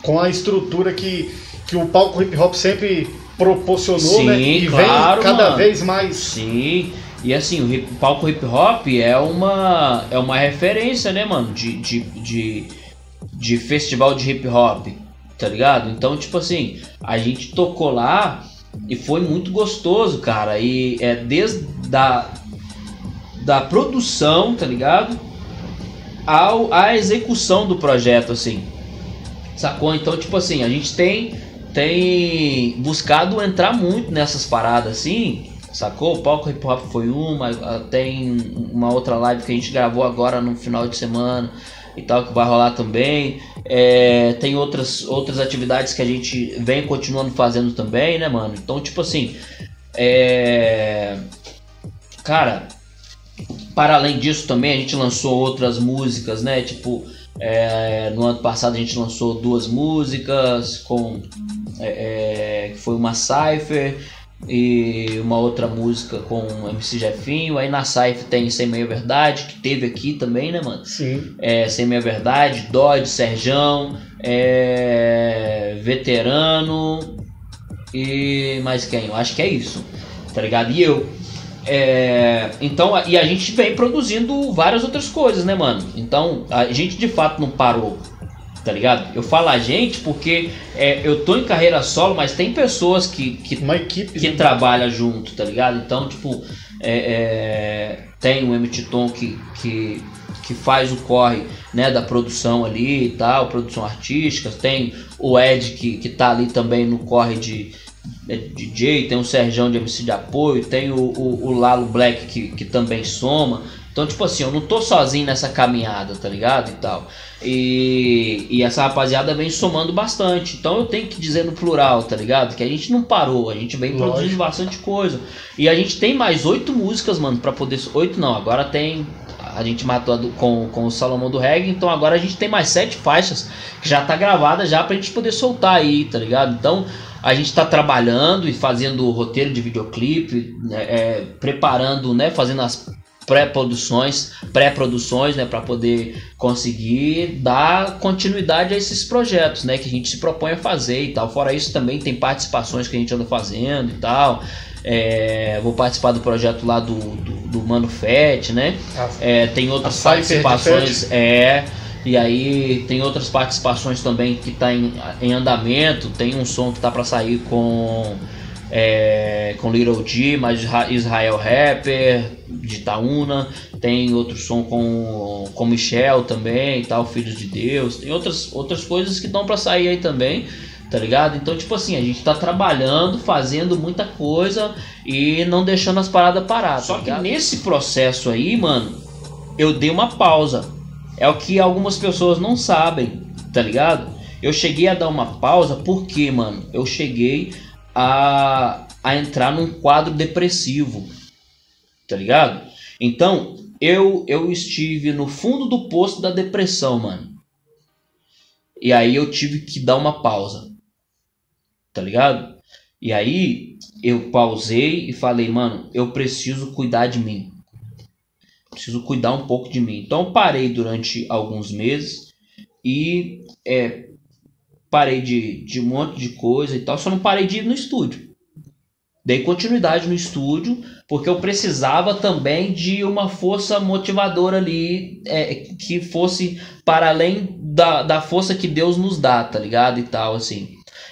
Com a estrutura que, que o palco hip hop sempre proporcionou, Sim, né? E claro, vem cada mano. vez mais. Sim. E assim, o, hip- o palco hip hop é uma, é uma referência, né, mano? De, de, de, de festival de hip hop, tá ligado? Então, tipo assim, a gente tocou lá e foi muito gostoso, cara. E é desde da, da produção, tá ligado? Ao, a execução do projeto, assim. Sacou? Então, tipo assim, a gente tem tem buscado entrar muito nessas paradas assim, sacou? O palco hip hop foi uma, tem uma outra live que a gente gravou agora no final de semana e tal, que vai rolar também. É, tem outras, outras atividades que a gente vem continuando fazendo também, né, mano? Então, tipo assim, é. Cara, para além disso também a gente lançou outras músicas, né? Tipo, é, no ano passado a gente lançou duas músicas com é, é, foi uma Cypher e uma outra música com o MC Jefinho. Aí na Cypher tem Sem Meia Verdade, que teve aqui também, né, mano? Sim. É, Sem Meia Verdade, Dodge, Serjão, é, Veterano e mais quem? Eu acho que é isso, tá ligado? E eu. É, então, e a gente vem produzindo várias outras coisas, né, mano? Então, a gente de fato não parou, tá ligado? Eu falo a gente porque é, eu tô em carreira solo, mas tem pessoas que, que Uma equipe. que né? trabalha junto, tá ligado? Então, tipo, é, é, tem o Tom que, que, que faz o corre né, da produção ali e tal, produção artística, tem o Ed que, que tá ali também no corre de, de DJ, tem o Serjão de MC de apoio, tem o, o, o Lalo Black que, que também soma. Então, tipo assim, eu não tô sozinho nessa caminhada, tá ligado? E tal. E, e essa rapaziada vem somando bastante. Então eu tenho que dizer no plural, tá ligado? Que a gente não parou, a gente vem Lógico. produzindo bastante coisa. E a gente tem mais oito músicas, mano, pra poder. Oito não, agora tem. A gente matou do, com, com o Salomão do Reggae, então agora a gente tem mais sete faixas que já tá gravada já pra gente poder soltar aí, tá ligado? Então a gente está trabalhando e fazendo o roteiro de videoclipe, né, é, preparando, né, fazendo as pré-produções, pré-produções, né, para poder conseguir dar continuidade a esses projetos, né, que a gente se propõe a fazer e tal. Fora isso também tem participações que a gente anda fazendo e tal. É, vou participar do projeto lá do, do, do Mano Fett, né? É, tem outras participações. É, e aí tem outras participações também que está em, em andamento. Tem um som que está para sair com é, com Little G, mas Israel Rapper, de Taúna, tem outro som com, com Michel também, tal, Filhos de Deus, tem outras, outras coisas que estão para sair aí também, tá ligado? Então, tipo assim, a gente tá trabalhando, fazendo muita coisa e não deixando as paradas paradas. Só tá que nesse processo aí, mano, eu dei uma pausa. É o que algumas pessoas não sabem, tá ligado? Eu cheguei a dar uma pausa porque, mano, eu cheguei a, a entrar num quadro depressivo, tá ligado? Então, eu, eu estive no fundo do poço da depressão, mano. E aí eu tive que dar uma pausa, tá ligado? E aí eu pausei e falei, mano, eu preciso cuidar de mim. Preciso cuidar um pouco de mim. Então parei durante alguns meses e é, parei de, de um monte de coisa e tal, só não parei de ir no estúdio. Dei continuidade no estúdio, porque eu precisava também de uma força motivadora ali, é, que fosse para além da, da força que Deus nos dá, tá ligado? E tal, assim.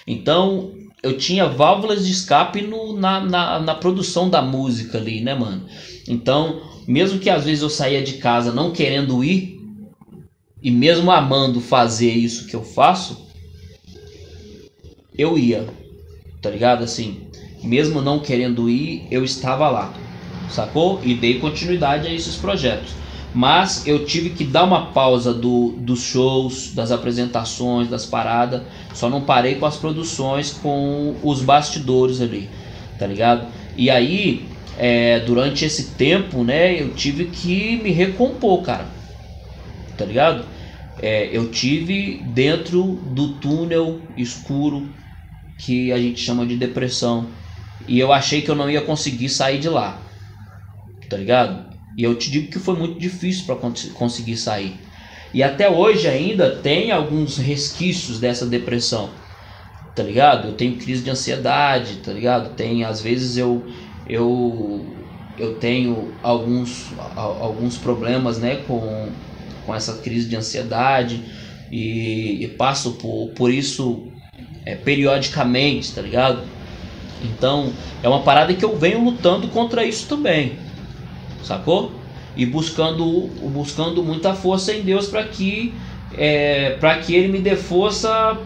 Então, eu tinha válvulas de escape no, na, na, na produção da música ali, né, mano? Então, mesmo que às vezes eu saía de casa não querendo ir, e mesmo amando fazer isso que eu faço, eu ia, tá ligado? Assim, mesmo não querendo ir, eu estava lá, sacou? E dei continuidade a esses projetos. Mas eu tive que dar uma pausa do, dos shows, das apresentações, das paradas. Só não parei com as produções, com os bastidores ali, tá ligado? E aí, é, durante esse tempo, né, eu tive que me recompor, cara, tá ligado? É, eu tive dentro do túnel escuro que a gente chama de depressão. E eu achei que eu não ia conseguir sair de lá. Tá ligado? E eu te digo que foi muito difícil para conseguir sair. E até hoje ainda tem alguns resquícios dessa depressão. Tá ligado? Eu tenho crise de ansiedade, tá ligado? Tem às vezes eu eu eu tenho alguns alguns problemas, né, com com essa crise de ansiedade e, e passo por, por isso é, periodicamente, tá ligado? Então é uma parada que eu venho lutando contra isso também, sacou? E buscando, buscando muita força em Deus para que, é, para que Ele me dê força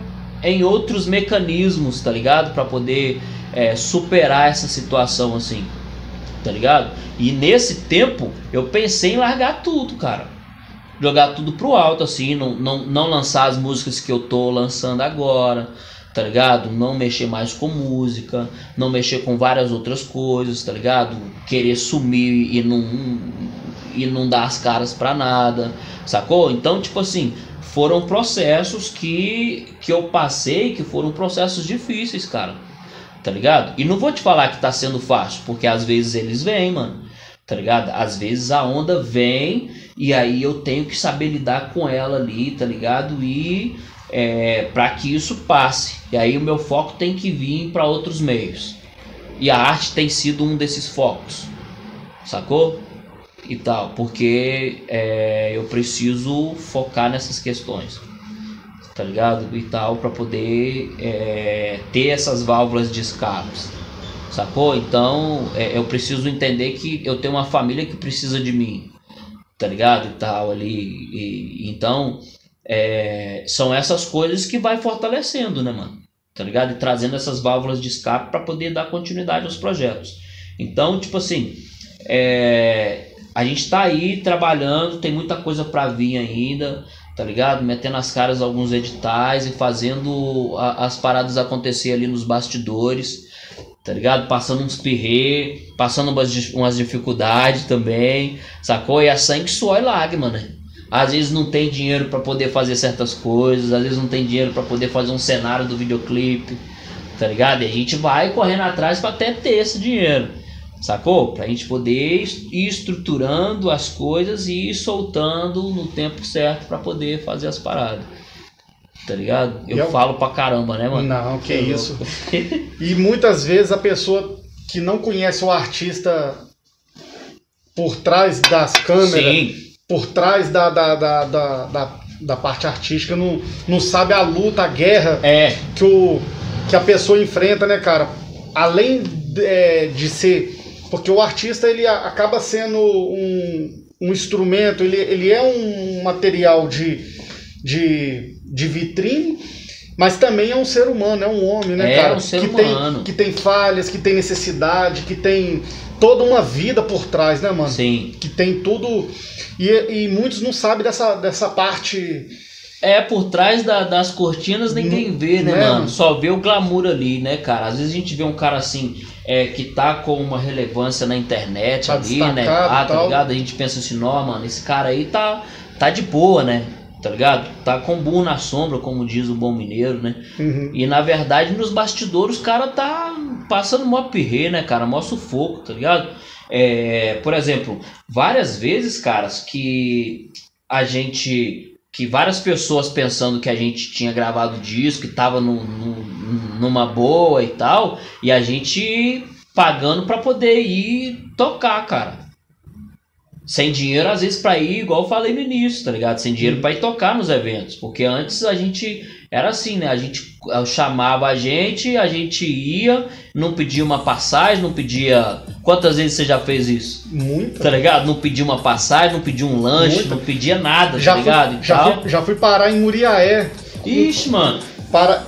em outros mecanismos, tá ligado? Para poder é, superar essa situação assim, tá ligado? E nesse tempo eu pensei em largar tudo, cara. Jogar tudo pro alto, assim, não, não, não lançar as músicas que eu tô lançando agora tá ligado? Não mexer mais com música, não mexer com várias outras coisas, tá ligado? Querer sumir e não, e não dar as caras pra nada, sacou? Então, tipo assim, foram processos que, que eu passei que foram processos difíceis, cara, tá ligado? E não vou te falar que tá sendo fácil, porque às vezes eles vêm, mano, tá ligado? Às vezes a onda vem e aí eu tenho que saber lidar com ela ali, tá ligado? E é, para que isso passe. E aí o meu foco tem que vir para outros meios. E a arte tem sido um desses focos, sacou? E tal, porque é, eu preciso focar nessas questões, tá ligado? E tal, para poder é, ter essas válvulas de escape, Sacou? Então é, eu preciso entender que eu tenho uma família que precisa de mim, tá ligado? E tal ali. E, então é, são essas coisas que vai fortalecendo, né, mano? Tá ligado? E trazendo essas válvulas de escape para poder dar continuidade aos projetos. Então, tipo assim, é, a gente tá aí trabalhando, tem muita coisa para vir ainda, tá ligado? Metendo as caras alguns editais e fazendo a, as paradas acontecer ali nos bastidores, tá ligado? Passando uns pirrê, passando umas, umas dificuldades também, sacou? E é sangue, suor e lágrima, né? Às vezes não tem dinheiro para poder fazer certas coisas, às vezes não tem dinheiro para poder fazer um cenário do videoclipe, tá ligado? E a gente vai correndo atrás para até ter esse dinheiro, sacou? Pra gente poder ir estruturando as coisas e ir soltando no tempo certo para poder fazer as paradas. Tá ligado? Eu, eu, falo pra caramba, né, mano? Não, que é isso. e muitas vezes a pessoa que não conhece o artista por trás das câmeras. Sim por trás da, da, da, da, da, parte artística não, não sabe a luta, a guerra é. que, o, que a pessoa enfrenta, né, cara? Além de, é, de ser. Porque o artista ele acaba sendo um, um instrumento, ele, ele é um material de, de, de vitrine, mas também é um ser humano, é um homem, né, é cara? Um ser que humano. Tem, que tem falhas, que tem necessidade, que tem toda uma vida por trás, né, mano? Sim. Que tem tudo. E, e muitos não sabem dessa, dessa parte. É, por trás da, das cortinas ninguém vê, né, né, mano? Só vê o glamour ali, né, cara? Às vezes a gente vê um cara assim, é, que tá com uma relevância na internet tá ali, né? Ah, tá ligado? A gente pensa assim, não, mano, esse cara aí tá, tá de boa, né? Tá ligado? Tá com burro na sombra, como diz o bom mineiro, né? Uhum. E na verdade, nos bastidores, o cara tá passando mó pirrê, né, cara? Mó sufoco, tá ligado? É, por exemplo, várias vezes, caras, que a gente. Que várias pessoas pensando que a gente tinha gravado disco, que tava numa boa e tal, e a gente pagando para poder ir tocar, cara. Sem dinheiro, às vezes, pra ir, igual eu falei no início, tá ligado? Sem dinheiro pra ir tocar nos eventos. Porque antes a gente era assim, né? A gente chamava a gente, a gente ia, não pedia uma passagem, não pedia. Quantas vezes você já fez isso? Muito. Tá ligado? Não pedia uma passagem, não pedia um lanche, Muito. não pedia nada, já tá ligado? Fui, já, fui, já fui parar em Muriaé. Ixi, mano. Para,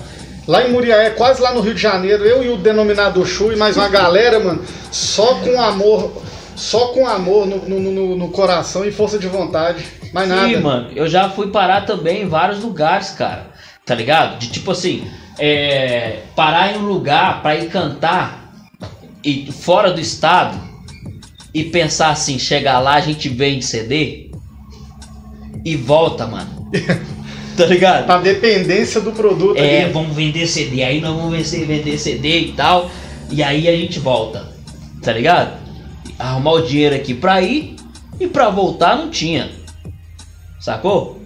lá em Muriaé, quase lá no Rio de Janeiro, eu e o denominado Chu e mais uma galera, mano, só com amor, só com amor no, no, no, no coração e força de vontade. Mais nada. Sim, mano, eu já fui parar também em vários lugares, cara tá ligado? De tipo assim, é, parar em um lugar para ir cantar e fora do estado e pensar assim, chegar lá, a gente vende CD e volta, mano. tá ligado? A dependência do produto. É, ali. vamos vender CD, aí nós vamos vender CD e tal, e aí a gente volta, tá ligado? Arrumar o dinheiro aqui pra ir e pra voltar não tinha, sacou?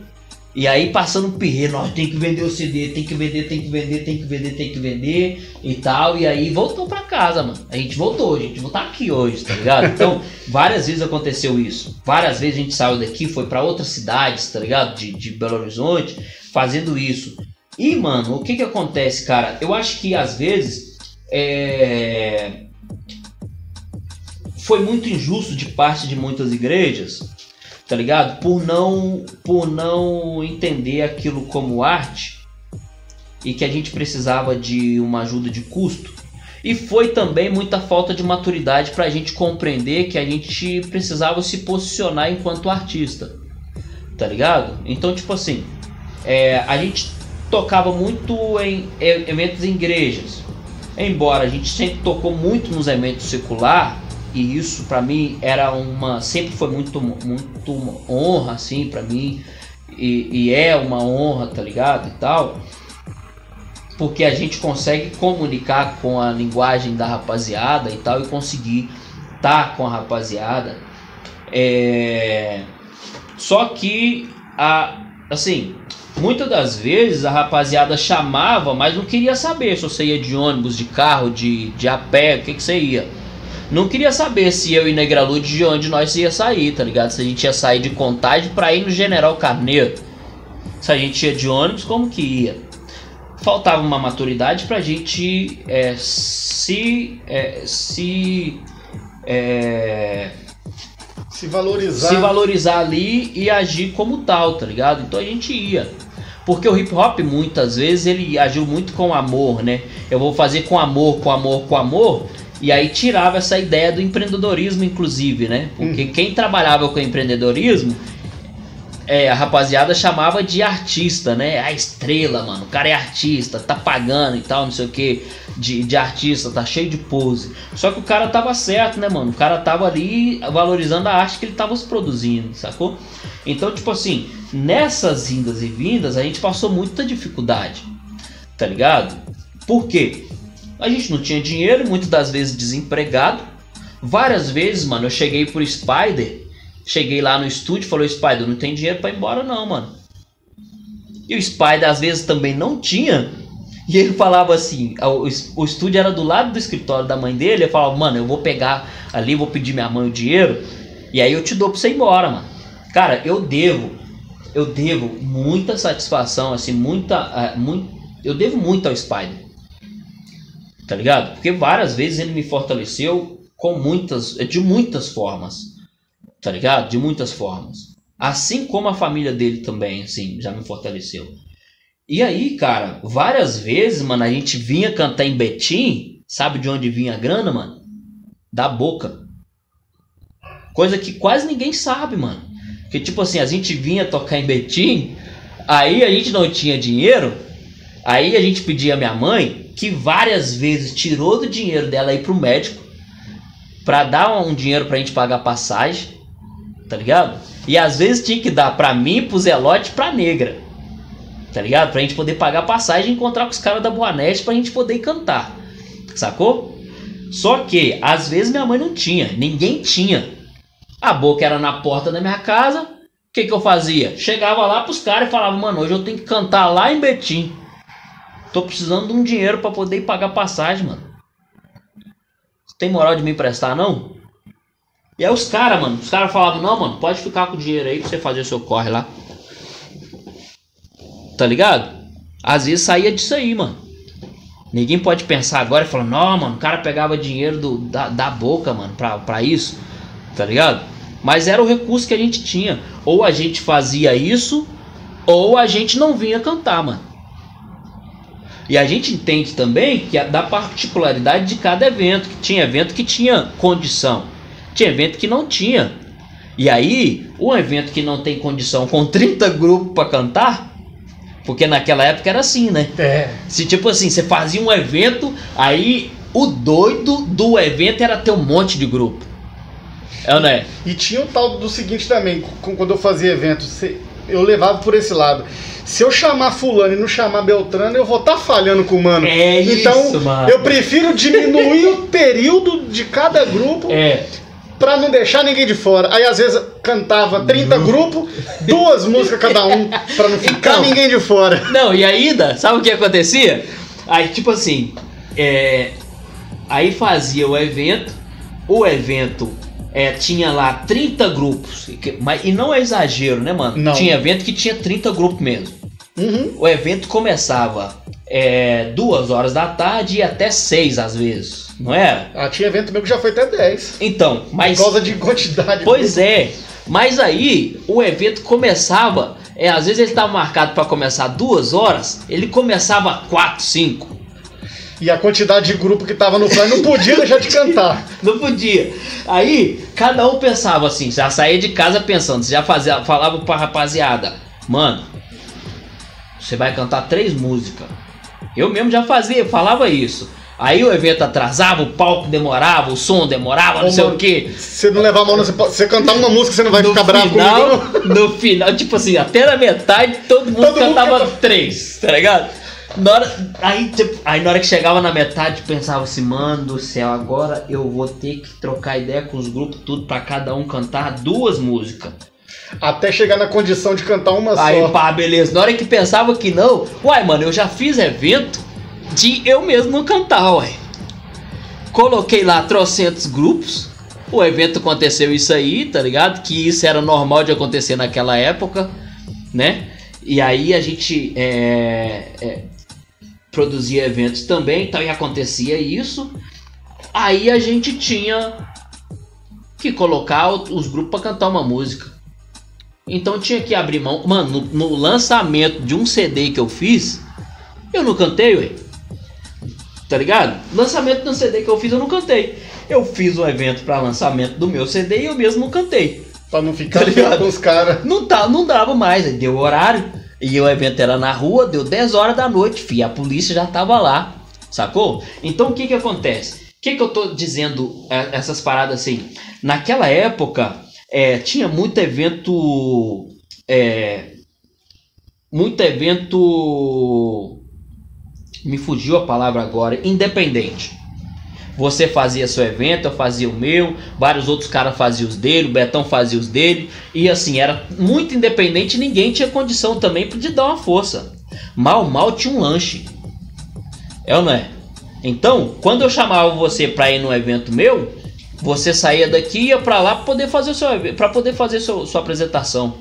E aí passando pirrê, nós tem que vender o CD, tem que vender, tem que vender, tem que vender, tem que vender e tal. E aí voltou pra casa, mano. A gente voltou, a gente voltar aqui hoje, tá ligado? Então, várias vezes aconteceu isso. Várias vezes a gente saiu daqui, foi para outras cidades, tá ligado? De, de Belo Horizonte, fazendo isso. E, mano, o que que acontece, cara? Eu acho que às vezes é... foi muito injusto de parte de muitas igrejas tá ligado? Por não, por não entender aquilo como arte e que a gente precisava de uma ajuda de custo. E foi também muita falta de maturidade para a gente compreender que a gente precisava se posicionar enquanto artista, tá ligado? Então, tipo assim, é, a gente tocava muito em eventos em igrejas, embora a gente sempre tocou muito nos eventos secular, e isso para mim era uma sempre foi muito muito honra assim para mim. E, e, é uma honra tá ligado? E tal. Porque a gente consegue comunicar com a linguagem da rapaziada e tal e conseguir tá com a rapaziada. É... só que a assim muitas das vezes a rapaziada chamava mas não queria saber se você ia de ônibus de carro de, de a pé o que que você ia não queria saber se eu e Negralude de onde nós ia sair, tá ligado? Se a gente ia sair de contagem pra ir no General Carneiro. Se a gente ia de ônibus, como que ia? faltava uma maturidade pra gente é, se. é, se. é, Se valorizar. se valorizar ali e agir como tal, tá ligado? Então a gente ia. Porque o hip hop muitas vezes ele agiu muito com amor, né? Eu vou fazer com amor, com amor, com amor. E aí tirava essa ideia do empreendedorismo, inclusive, né? Porque quem trabalhava com empreendedorismo, é, a rapaziada chamava de artista, né? A estrela, mano. O cara é artista, tá pagando e tal, não sei o que. De, de artista, tá cheio de pose. Só que o cara tava certo, né, mano? O cara tava ali valorizando a arte que ele tava se produzindo, sacou? Então, tipo assim, nessas indas e vindas, a gente passou muita dificuldade, tá ligado? Por quê? A gente não tinha dinheiro, muitas das vezes desempregado. Várias vezes, mano, eu cheguei pro Spider, cheguei lá no estúdio falei, Spider, não tem dinheiro pra ir embora não, mano. E o Spider às vezes também não tinha. E ele falava assim, o, estúdio era do lado do escritório da mãe dele, ele falava, mano, eu vou pegar ali, vou pedir minha mãe o dinheiro, e aí eu te dou pra você ir embora, mano. Cara, eu devo, eu devo muita satisfação, assim, muita, ah, muito, eu devo muito ao Spider tá ligado? Porque várias vezes ele me fortaleceu com muitas, de muitas formas, tá ligado? De muitas formas. Assim como a família dele também, assim, já me fortaleceu. E aí, cara, várias vezes, mano, a gente vinha cantar em Betim, sabe de onde vinha a grana, mano? Da boca. Coisa que quase ninguém sabe, mano. Que tipo assim, a gente vinha tocar em Betim, aí a gente não tinha dinheiro, aí a gente pedia a minha mãe, que várias vezes tirou do dinheiro dela ir pro médico pra dar um dinheiro pra gente pagar passagem, tá ligado? E às vezes tinha que dar pra mim, pro Zelote pra negra, tá ligado? Pra gente poder pagar passagem e encontrar com os caras da Boanete pra gente poder cantar, sacou? Só que às vezes minha mãe não tinha, ninguém tinha. A boca era na porta da minha casa, o que, que eu fazia? Chegava lá pros caras e falava, mano, hoje eu tenho que cantar lá em Betim. Tô precisando de um dinheiro pra poder pagar passagem, mano. Tem moral de me emprestar, não? E aí os caras, mano, os caras falavam, não, mano, pode ficar com o dinheiro aí pra você fazer o seu corre lá. Tá ligado? Às vezes saía disso aí, mano. Ninguém pode pensar agora e falar, não, mano, o cara pegava dinheiro do, da, da boca, mano, pra, pra isso. Tá ligado? Mas era o recurso que a gente tinha. Ou a gente fazia isso, ou a gente não vinha cantar, mano. E a gente entende também que a, da particularidade de cada evento, que tinha evento que tinha condição, tinha evento que não tinha. E aí, um evento que não tem condição com 30 grupos para cantar, porque naquela época era assim, né? É. Se tipo assim, você fazia um evento, aí o doido do evento era ter um monte de grupo. É ou não é? E tinha o tal do seguinte também, quando eu fazia evento, se- eu levava por esse lado. Se eu chamar fulano e não chamar Beltrano, eu vou estar falhando com o mano. É então, isso, mano. eu prefiro diminuir o período de cada grupo É. pra não deixar ninguém de fora. Aí às vezes cantava 30 grupos, duas músicas cada um, pra não ficar Então. ninguém de fora. Não, e ainda, sabe o que acontecia? Aí, tipo assim, é, aí fazia o evento, o evento é, tinha lá 30 grupos, mas, e não é exagero, né, mano? Não. Tinha evento que tinha 30 grupos mesmo. Uhum. O evento começava é, duas horas da tarde e até seis às vezes, não era? Ah, tinha evento meu que já foi até 10. Então, mas. Por causa de quantidade. Pois é, mas aí o evento começava, é, às vezes ele estava marcado para começar duas horas, ele começava quatro, cinco. E a quantidade de grupo que tava no plano não podia deixar de cantar. Não podia. Aí, cada um pensava assim, já saía de casa pensando, já fazia, falava pra rapaziada, mano, você vai cantar três músicas. Eu mesmo já fazia, falava isso. Aí o evento atrasava, o palco demorava, o som demorava, não Ô, sei mano, o quê. Se não levar a mão, não, você, você cantar uma música, você não vai no ficar bravo final, comigo. No final, tipo assim, até na metade todo mundo Todo mundo cantava cantava. três, tá ligado? Na hora, aí, tipo, aí na hora que chegava na metade, pensava assim, mano do céu, agora eu vou ter que trocar ideia com os grupos, tudo pra cada um cantar duas músicas. Até chegar na condição de cantar uma Aí, só. pá, beleza. Na hora que pensava que não, uai, mano, eu já fiz evento de eu mesmo não cantar, uai. Coloquei lá trocentos grupos. O evento aconteceu isso aí, tá ligado? Que isso era normal de acontecer naquela época, né? E aí a gente é, é, produzia eventos também, então e acontecia isso. Aí a gente tinha que colocar os grupos para cantar uma música. Então tinha que abrir mão. Mano, no, no, lançamento de um CD que eu fiz, eu não cantei, ué. Tá ligado? Lançamento um CD que eu fiz, eu não cantei. Eu fiz um evento para lançamento do meu CD e eu mesmo não cantei. Pra não ficar tá com os caras. Não, tá, não dava mais, deu horário. E o evento era na rua, deu 10 horas da noite, fi, a polícia já tava lá, sacou? Então o que que acontece? O que que eu tô dizendo é, essas paradas assim? Naquela época, é, tinha muito evento. É, muito evento. Me fugiu a palavra agora, independente. Você fazia seu evento, eu fazia o meu, vários outros caras faziam os dele, o Betão fazia os dele, e assim, era muito independente, ninguém tinha condição também de dar uma força. Mal, mal tinha um lanche. É ou não é? Então, quando eu chamava você para ir no evento meu, você saía daqui e ia para lá para poder fazer seu para poder fazer seu, sua apresentação.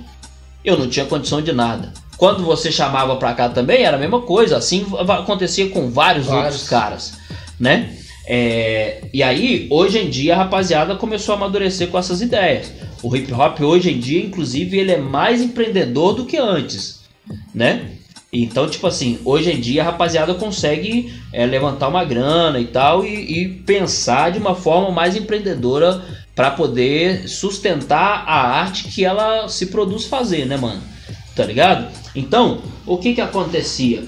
Eu não tinha condição de nada. Quando você chamava para cá também era a mesma coisa. Assim acontecia com vários, vários. outros caras, né? É, e aí, hoje em dia, a rapaziada começou a amadurecer com essas ideias. O hip hop hoje em dia, inclusive, ele é mais empreendedor do que antes, né? Então, tipo assim, hoje em dia a rapaziada consegue é, levantar uma grana e tal e, e pensar de uma forma mais empreendedora para poder sustentar a arte que ela se produz fazer, né, mano? Tá ligado? Então, o que que acontecia?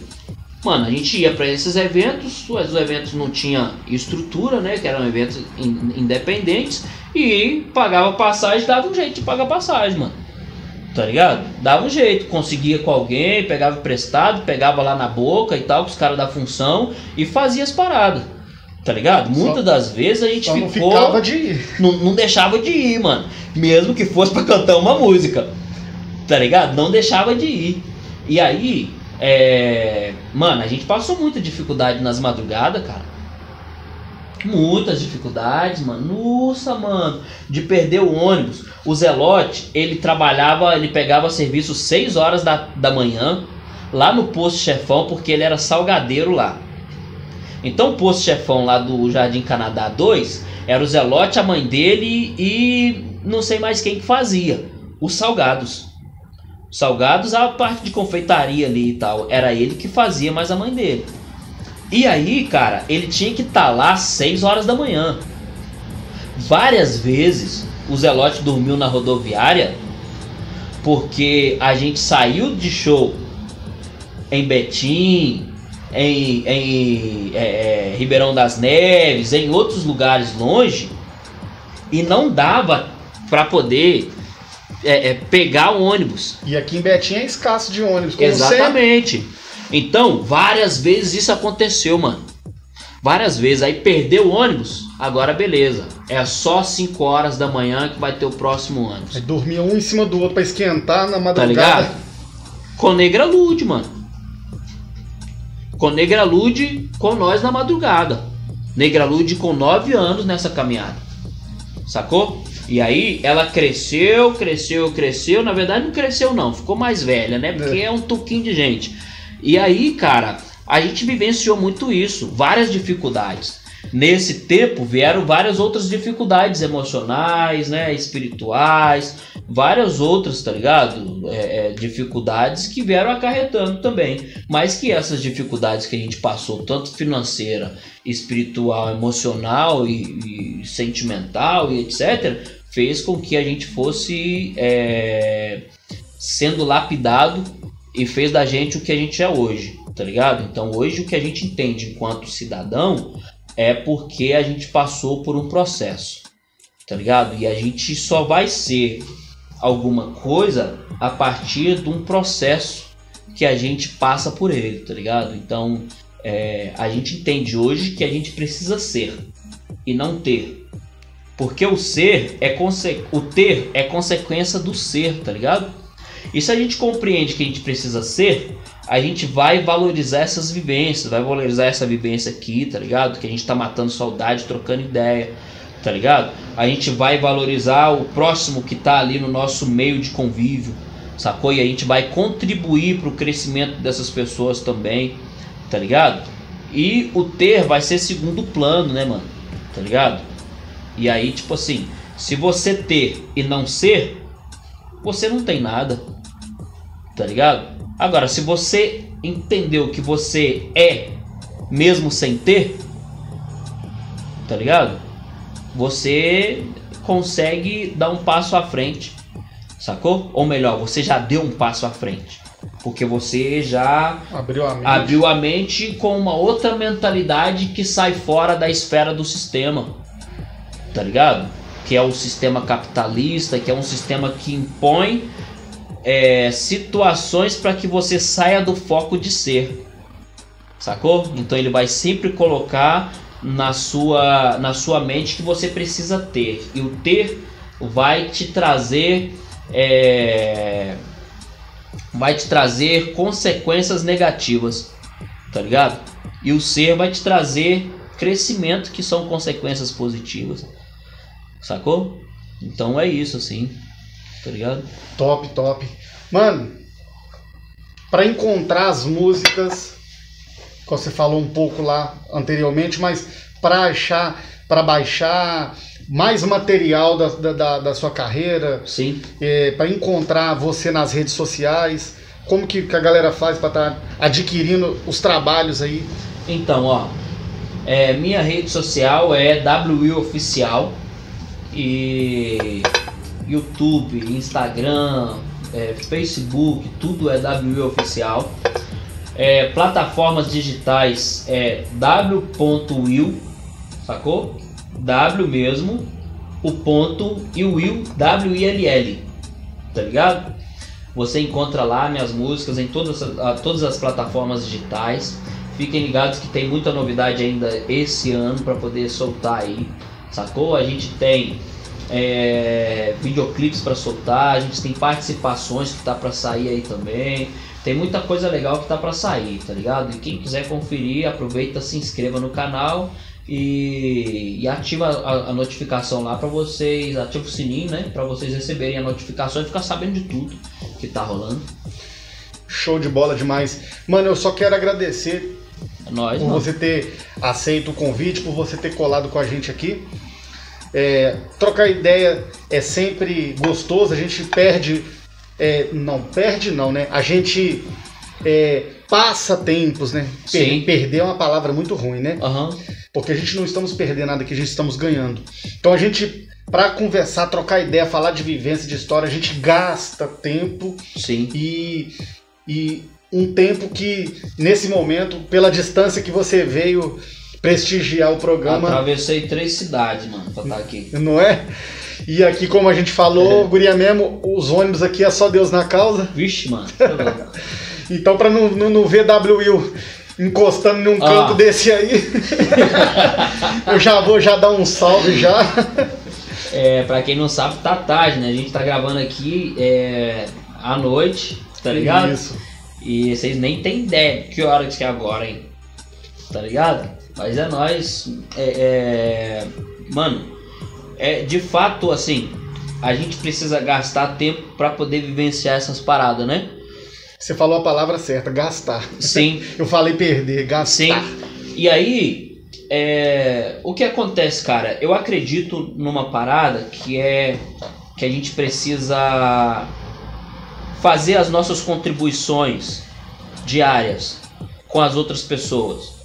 Mano, a gente ia para esses eventos, os eventos não tinha estrutura, né? Que eram eventos independentes, e pagava passagem, dava um jeito de pagar passagem, mano. Tá ligado? Dava um jeito, conseguia com alguém, pegava emprestado, pegava lá na boca e tal, com os caras da função, e fazia as paradas. Tá ligado? Muitas das vezes a gente só ficou. Não ficava de ir. Não, não deixava de ir, mano. Mesmo que fosse para cantar uma música. Tá ligado? Não deixava de ir. E aí, é... Mano, a gente passou muita dificuldade nas madrugadas, cara. Muitas dificuldades, mano. Nossa, mano. De perder o ônibus. O Zelote, ele trabalhava, ele pegava serviço 6 horas da, da manhã, lá no posto chefão, porque ele era salgadeiro lá. Então o posto chefão lá do Jardim Canadá 2 era o Zelote, a mãe dele e não sei mais quem que fazia. Os salgados. Salgados, a parte de confeitaria ali e tal, era ele que fazia, mas a mãe dele. E aí, cara, ele tinha que estar tá lá às 6 horas da manhã. Várias vezes o Zelote dormiu na rodoviária porque a gente saiu de show em Betim, em, em é, é, Ribeirão das Neves, em outros lugares longe e não dava para poder é, é, pegar o ônibus. E aqui em Betim é escasso de ônibus. Exatamente. Sempre. Então, várias vezes isso aconteceu, mano. Várias vezes. Aí perdeu o ônibus, agora beleza. É só 5 horas da manhã que vai ter o próximo ônibus. Aí dormia um em cima do outro pra esquentar na madrugada. Tá ligado? Com Negra Lude, mano. Com Negra Lude com nós na madrugada. Negra Lude com 9 anos nessa caminhada. Sacou? E aí ela cresceu, cresceu, cresceu. Na verdade não cresceu não, ficou mais velha, né? Porque é, é um tuquinho de gente. E aí, cara, a gente vivenciou muito isso, várias dificuldades. Nesse tempo vieram várias outras dificuldades emocionais, né, espirituais, várias outras, tá ligado? É, é, dificuldades que vieram acarretando também. Mas que essas dificuldades que a gente passou, tanto financeira, espiritual, emocional e, e sentimental e etc., fez com que a gente fosse é, sendo lapidado e fez da gente o que a gente é hoje, tá ligado? Então hoje o que a gente entende enquanto cidadão é porque a gente passou por um processo, tá ligado? E a gente só vai ser alguma coisa a partir de um processo que a gente passa por ele, tá ligado? Então é, a gente entende hoje que a gente precisa ser e não ter. Porque o ser é o ter é consequência do ser, tá ligado? E se a gente compreende que a gente precisa ser, a gente vai valorizar essas vivências, vai valorizar essa vivência aqui, tá ligado? Que a gente tá matando saudade, trocando ideia, tá ligado? A gente vai valorizar o próximo que tá ali no nosso meio de convívio, sacou? E a gente vai contribuir para o crescimento dessas pessoas também, tá ligado? E o ter vai ser segundo plano, né, mano? Tá ligado? E aí, tipo assim, se você ter e não ser, você não tem nada. Tá ligado? Agora, se você entendeu que você é mesmo sem ter, tá ligado? Você consegue dar um passo à frente, sacou? Ou melhor, você já deu um passo à frente. Porque você já Abriu a mente. abriu a mente com uma outra mentalidade que sai fora da esfera do sistema. Tá ligado? Que é o sistema capitalista, que é um sistema que impõe é, situações para que você saia do foco de ser. Sacou? Então ele vai sempre colocar na sua, na sua mente que você precisa ter. E o ter vai te trazer. é, vai te trazer consequências negativas, tá ligado? E o ser vai te trazer crescimento, que são consequências positivas, sacou? Então é isso, assim, tá ligado? Top, top. Mano, pra encontrar as músicas, que você falou um pouco lá anteriormente, mas pra achar, pra baixar mais material da, da, da- sua carreira, Sim. é, para encontrar você nas redes sociais, como que, que a galera faz pra estar adquirindo os trabalhos aí? Então, ó, é, minha rede social é WI Oficial e YouTube, Instagram, é, Facebook, tudo é WI Oficial. É, plataformas digitais é w.will, sacou? W mesmo, o ponto e o will, W-I-L-L, tá ligado? Você encontra lá minhas músicas em todas, todas as plataformas digitais. Fiquem ligados que tem muita novidade ainda esse ano para poder soltar aí, sacou? A gente tem é, videoclipes para soltar, a gente tem participações que tá para sair aí também. Tem muita coisa legal que tá para sair, tá ligado? E quem quiser conferir, aproveita, se inscreva no canal e, e ativa a, a notificação lá para vocês, ativa o sininho, né? Para vocês receberem a notificação e ficar sabendo de tudo que tá rolando. Show de bola demais. Mano, eu só quero agradecer É nóis, por mano. você ter aceito o convite, por você ter colado com a gente aqui. É, trocar ideia é sempre gostoso, a gente perde. é, não, perde não, né? A gente é, passa tempos, né? Per- perder é uma palavra muito ruim, né? Aham. Porque a gente não estamos perdendo nada aqui, a gente estamos ganhando. Então a gente, pra conversar, trocar ideia, falar de vivência, de história, a gente gasta tempo Sim. e, e um tempo que, nesse momento, pela distância que você veio prestigiar o programa, Atravessei três cidades, mano, pra estar aqui. não é? E aqui, como a gente falou, É. guria mesmo, os ônibus aqui é só Deus na causa. Vixe, mano. tá. Então, pra não, não, não ver WU encostando num Ah. canto desse aí, eu já vou já dar um salve já. É, pra quem não sabe, tá tarde, né? A gente tá gravando aqui é, à noite, tá ligado? Isso. E vocês nem tem ideia de que hora que é agora, hein? Tá ligado? Mas é nóis. É, é, Mano, é de fato assim. A gente precisa gastar tempo pra poder vivenciar essas paradas, né? Você falou a palavra certa, gastar. Sim. Eu falei perder, gastar. Sim. E aí, é, o que acontece, cara? Eu acredito numa parada que é que a gente precisa fazer as nossas contribuições diárias com as outras pessoas.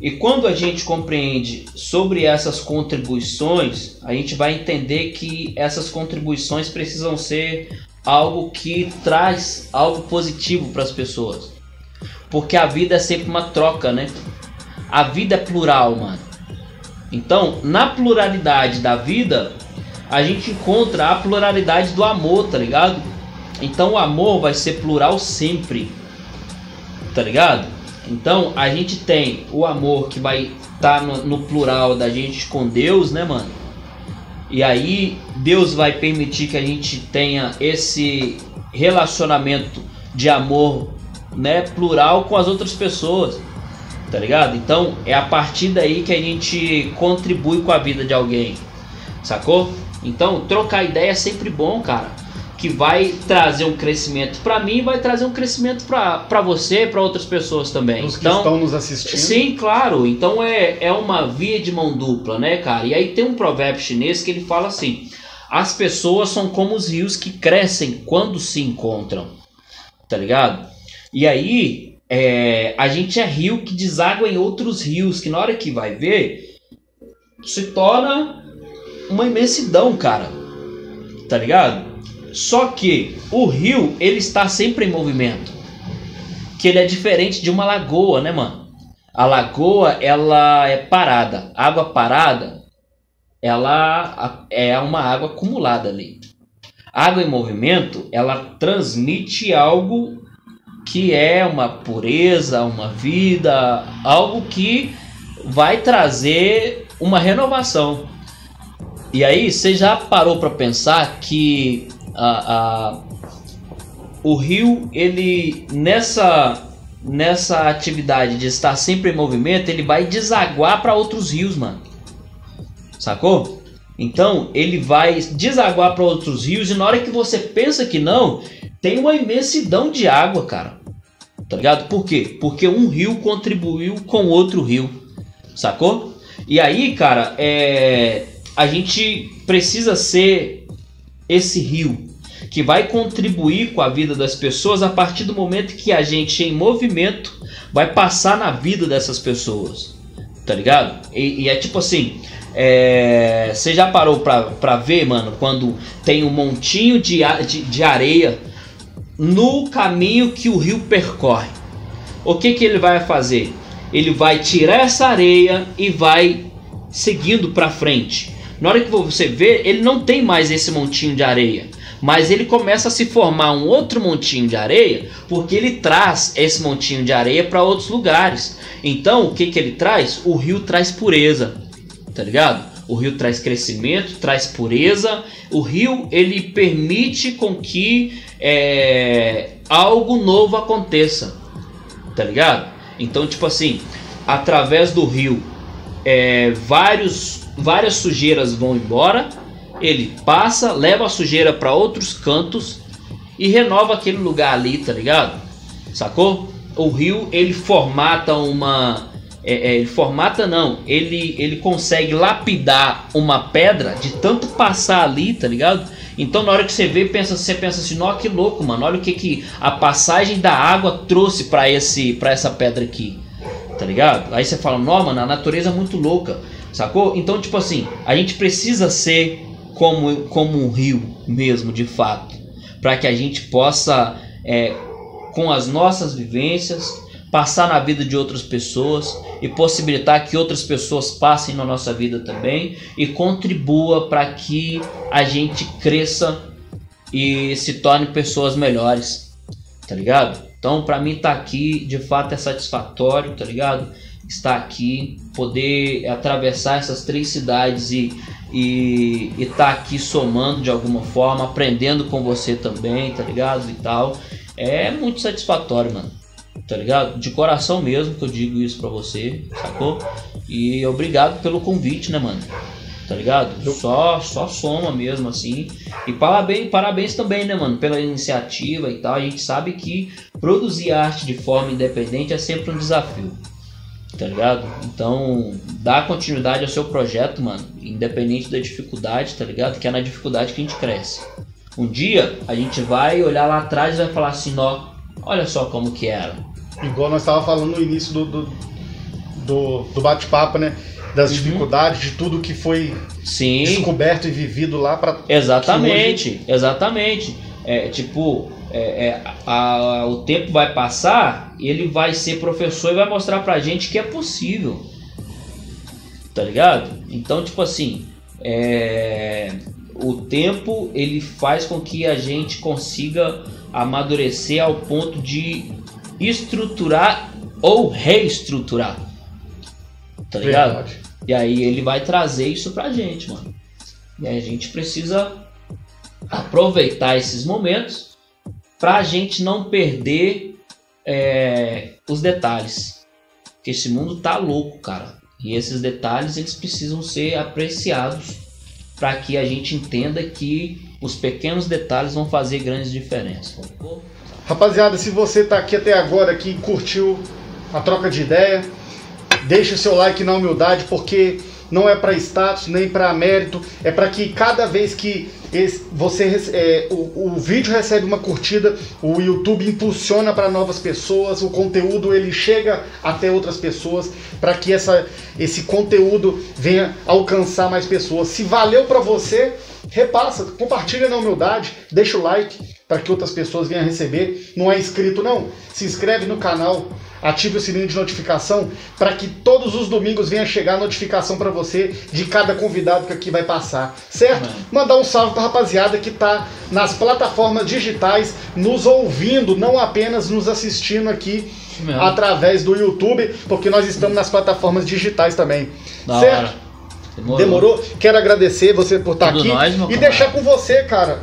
E quando a gente compreende sobre essas contribuições, a gente vai entender que essas contribuições precisam ser algo que traz algo positivo para as pessoas. Porque a vida é sempre uma troca, né? A vida é plural, mano. Então, na pluralidade da vida, a gente encontra a pluralidade do amor, tá ligado? Então, o amor vai ser plural sempre. Tá ligado? Então, a gente tem o amor que vai estar no, no plural da gente com Deus, né, mano? E aí, Deus vai permitir que a gente tenha esse relacionamento de amor, né, plural com as outras pessoas. Tá ligado? Então, é a partir daí que a gente contribui com a vida de alguém. Sacou? Então, trocar ideia é sempre bom, cara. Que vai trazer um crescimento para mim, vai trazer um crescimento para você, para outras pessoas também. Os que então, estão nos assistindo. Sim, claro. Então é, é uma via de mão dupla, né, cara? E aí tem um provérbio chinês que ele fala assim: as pessoas são como os rios que crescem quando se encontram. Tá ligado? E aí, é, a gente é rio que deságua em outros rios, que na hora que vai ver, se torna uma imensidão, cara. Tá ligado? Só que o rio, ele está sempre em movimento. Que ele é diferente de uma lagoa, né, mano? A lagoa, ela é parada. Água parada, ela é uma água acumulada ali. Água em movimento, ela transmite algo que é uma pureza, uma vida, algo que vai trazer uma renovação. E aí, você já parou para pensar que o rio, ele nessa nessa atividade de estar sempre em movimento, ele vai desaguar para outros rios, mano. Sacou? Então, ele vai desaguar para outros rios e na hora que você pensa que não, tem uma imensidão de água, cara. Tá ligado? Por quê? Porque um rio contribuiu com outro rio. Sacou? E aí, cara, é... a gente precisa ser esse rio que vai contribuir com a vida das pessoas a partir do momento que a gente, em movimento, vai passar na vida dessas pessoas. Tá ligado? E, e é tipo assim: é, você já parou pra, pra ver, mano, quando tem um montinho de, de, de areia no caminho que o rio percorre? O que, que ele vai fazer? Ele vai tirar essa areia e vai seguindo para frente. Na hora que você vê, ele não tem mais esse montinho de areia, mas ele começa a se formar um outro montinho de areia, porque ele traz esse montinho de areia para outros lugares. Então, o que que ele traz? O rio traz pureza tá ligado? O rio traz crescimento, traz pureza. O rio ele permite com que é, algo novo aconteça, tá ligado? Então, tipo assim, através do rio, é, vários, várias sujeiras vão embora. Ele passa, leva a sujeira para outros cantos e renova aquele lugar ali, tá ligado? Sacou? O rio ele formata uma é, é, ele formata não, ele, ele consegue lapidar uma pedra de tanto passar ali, tá ligado? Então na hora que você vê, pensa, você pensa assim, ó que louco, mano, olha o que, que a passagem da água trouxe para esse para essa pedra aqui, tá ligado? Aí você fala, não, mano, a natureza é muito louca, sacou? Então tipo assim, a gente precisa ser como, como um rio mesmo, de fato, para que a gente possa, é, com as nossas vivências, passar na vida de outras pessoas e possibilitar que outras pessoas passem na nossa vida também e contribua para que a gente cresça e se torne pessoas melhores, tá ligado? Então, para mim tá aqui, de fato é satisfatório, tá ligado? Estar aqui, poder atravessar essas três cidades e e estar tá aqui somando de alguma forma, aprendendo com você também, tá ligado? E tal. É muito satisfatório, mano tá ligado? De coração mesmo que eu digo isso pra você, sacou? E obrigado pelo convite, né, mano? Tá ligado? Só, só soma mesmo, assim. E parabéns, parabéns também, né, mano, pela iniciativa e tal. A gente sabe que produzir arte de forma independente é sempre um desafio. Tá ligado? Então, dá continuidade ao seu projeto, mano. Independente da dificuldade, tá ligado? Que é na dificuldade que a gente cresce. Um dia a gente vai olhar lá atrás e vai falar assim, ó, olha só como que era Igual nós estávamos falando no início do, do, do, do bate-papo, né? Das uhum. dificuldades, de tudo que foi Sim. descoberto e vivido lá para. Exatamente, hoje... exatamente. É, tipo, é, é, a, o tempo vai passar ele vai ser professor e vai mostrar pra gente que é possível. Tá ligado? Então, tipo assim, é, o tempo ele faz com que a gente consiga amadurecer ao ponto de estruturar ou reestruturar. Tá ligado? Verdade. E aí ele vai trazer isso pra gente, mano. E aí a gente precisa aproveitar esses momentos pra gente não perder é, os detalhes. Porque esse mundo tá louco, cara. E esses detalhes eles precisam ser apreciados para que a gente entenda que os pequenos detalhes vão fazer grandes diferenças. Rapaziada, se você tá aqui até agora que curtiu a troca de ideia, deixe o seu like na humildade, porque não é para status nem para mérito, é para que cada vez que você é, o, o, vídeo recebe uma curtida, o YouTube impulsiona para novas pessoas, o conteúdo ele chega até outras pessoas para que essa, esse conteúdo venha alcançar mais pessoas. Se valeu para você, repassa, compartilha na humildade, deixa o like para que outras pessoas venham receber. Não é inscrito não? Se inscreve no canal ative o sininho de notificação para que todos os domingos venha chegar a notificação para você de cada convidado que aqui vai passar, certo? Mano. Mandar um salve para rapaziada que tá nas plataformas digitais nos ouvindo, não apenas nos assistindo aqui através do YouTube, porque nós estamos nas plataformas digitais também. Da certo? Hora. Demorou. Demorou? Quero agradecer você por estar tá aqui nós, e deixar com você, cara,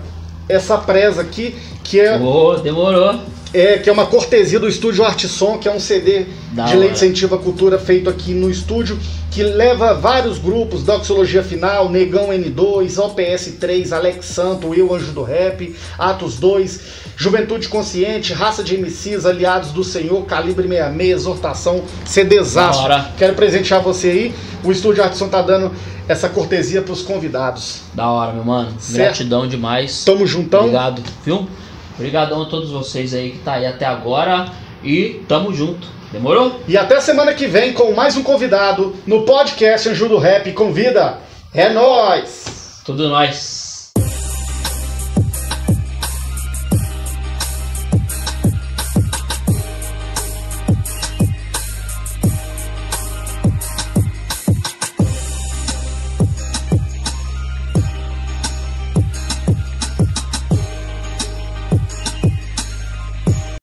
essa presa aqui que é oh, demorou é, que é uma cortesia do estúdio Arte Som, que é um CD da de lei de incentivo à cultura feito aqui no estúdio, que leva vários grupos, Doxologia Final, Negão N2, OPS 3, Alex Santo, Eu Anjo do Rap, Atos 2, Juventude Consciente, Raça de MCs, Aliados do Senhor, Calibre 66, Exortação, CDzaço. Quero presentear você aí. O estúdio Arte Som tá dando essa cortesia pros convidados. Da hora, meu mano. Certo? Gratidão demais. Tamo juntão. Obrigado, viu? Obrigadão a todos vocês aí que tá aí até agora e tamo junto. Demorou? E até semana que vem com mais um convidado no podcast Anjo do Rap Convida. É nós. Tudo nós.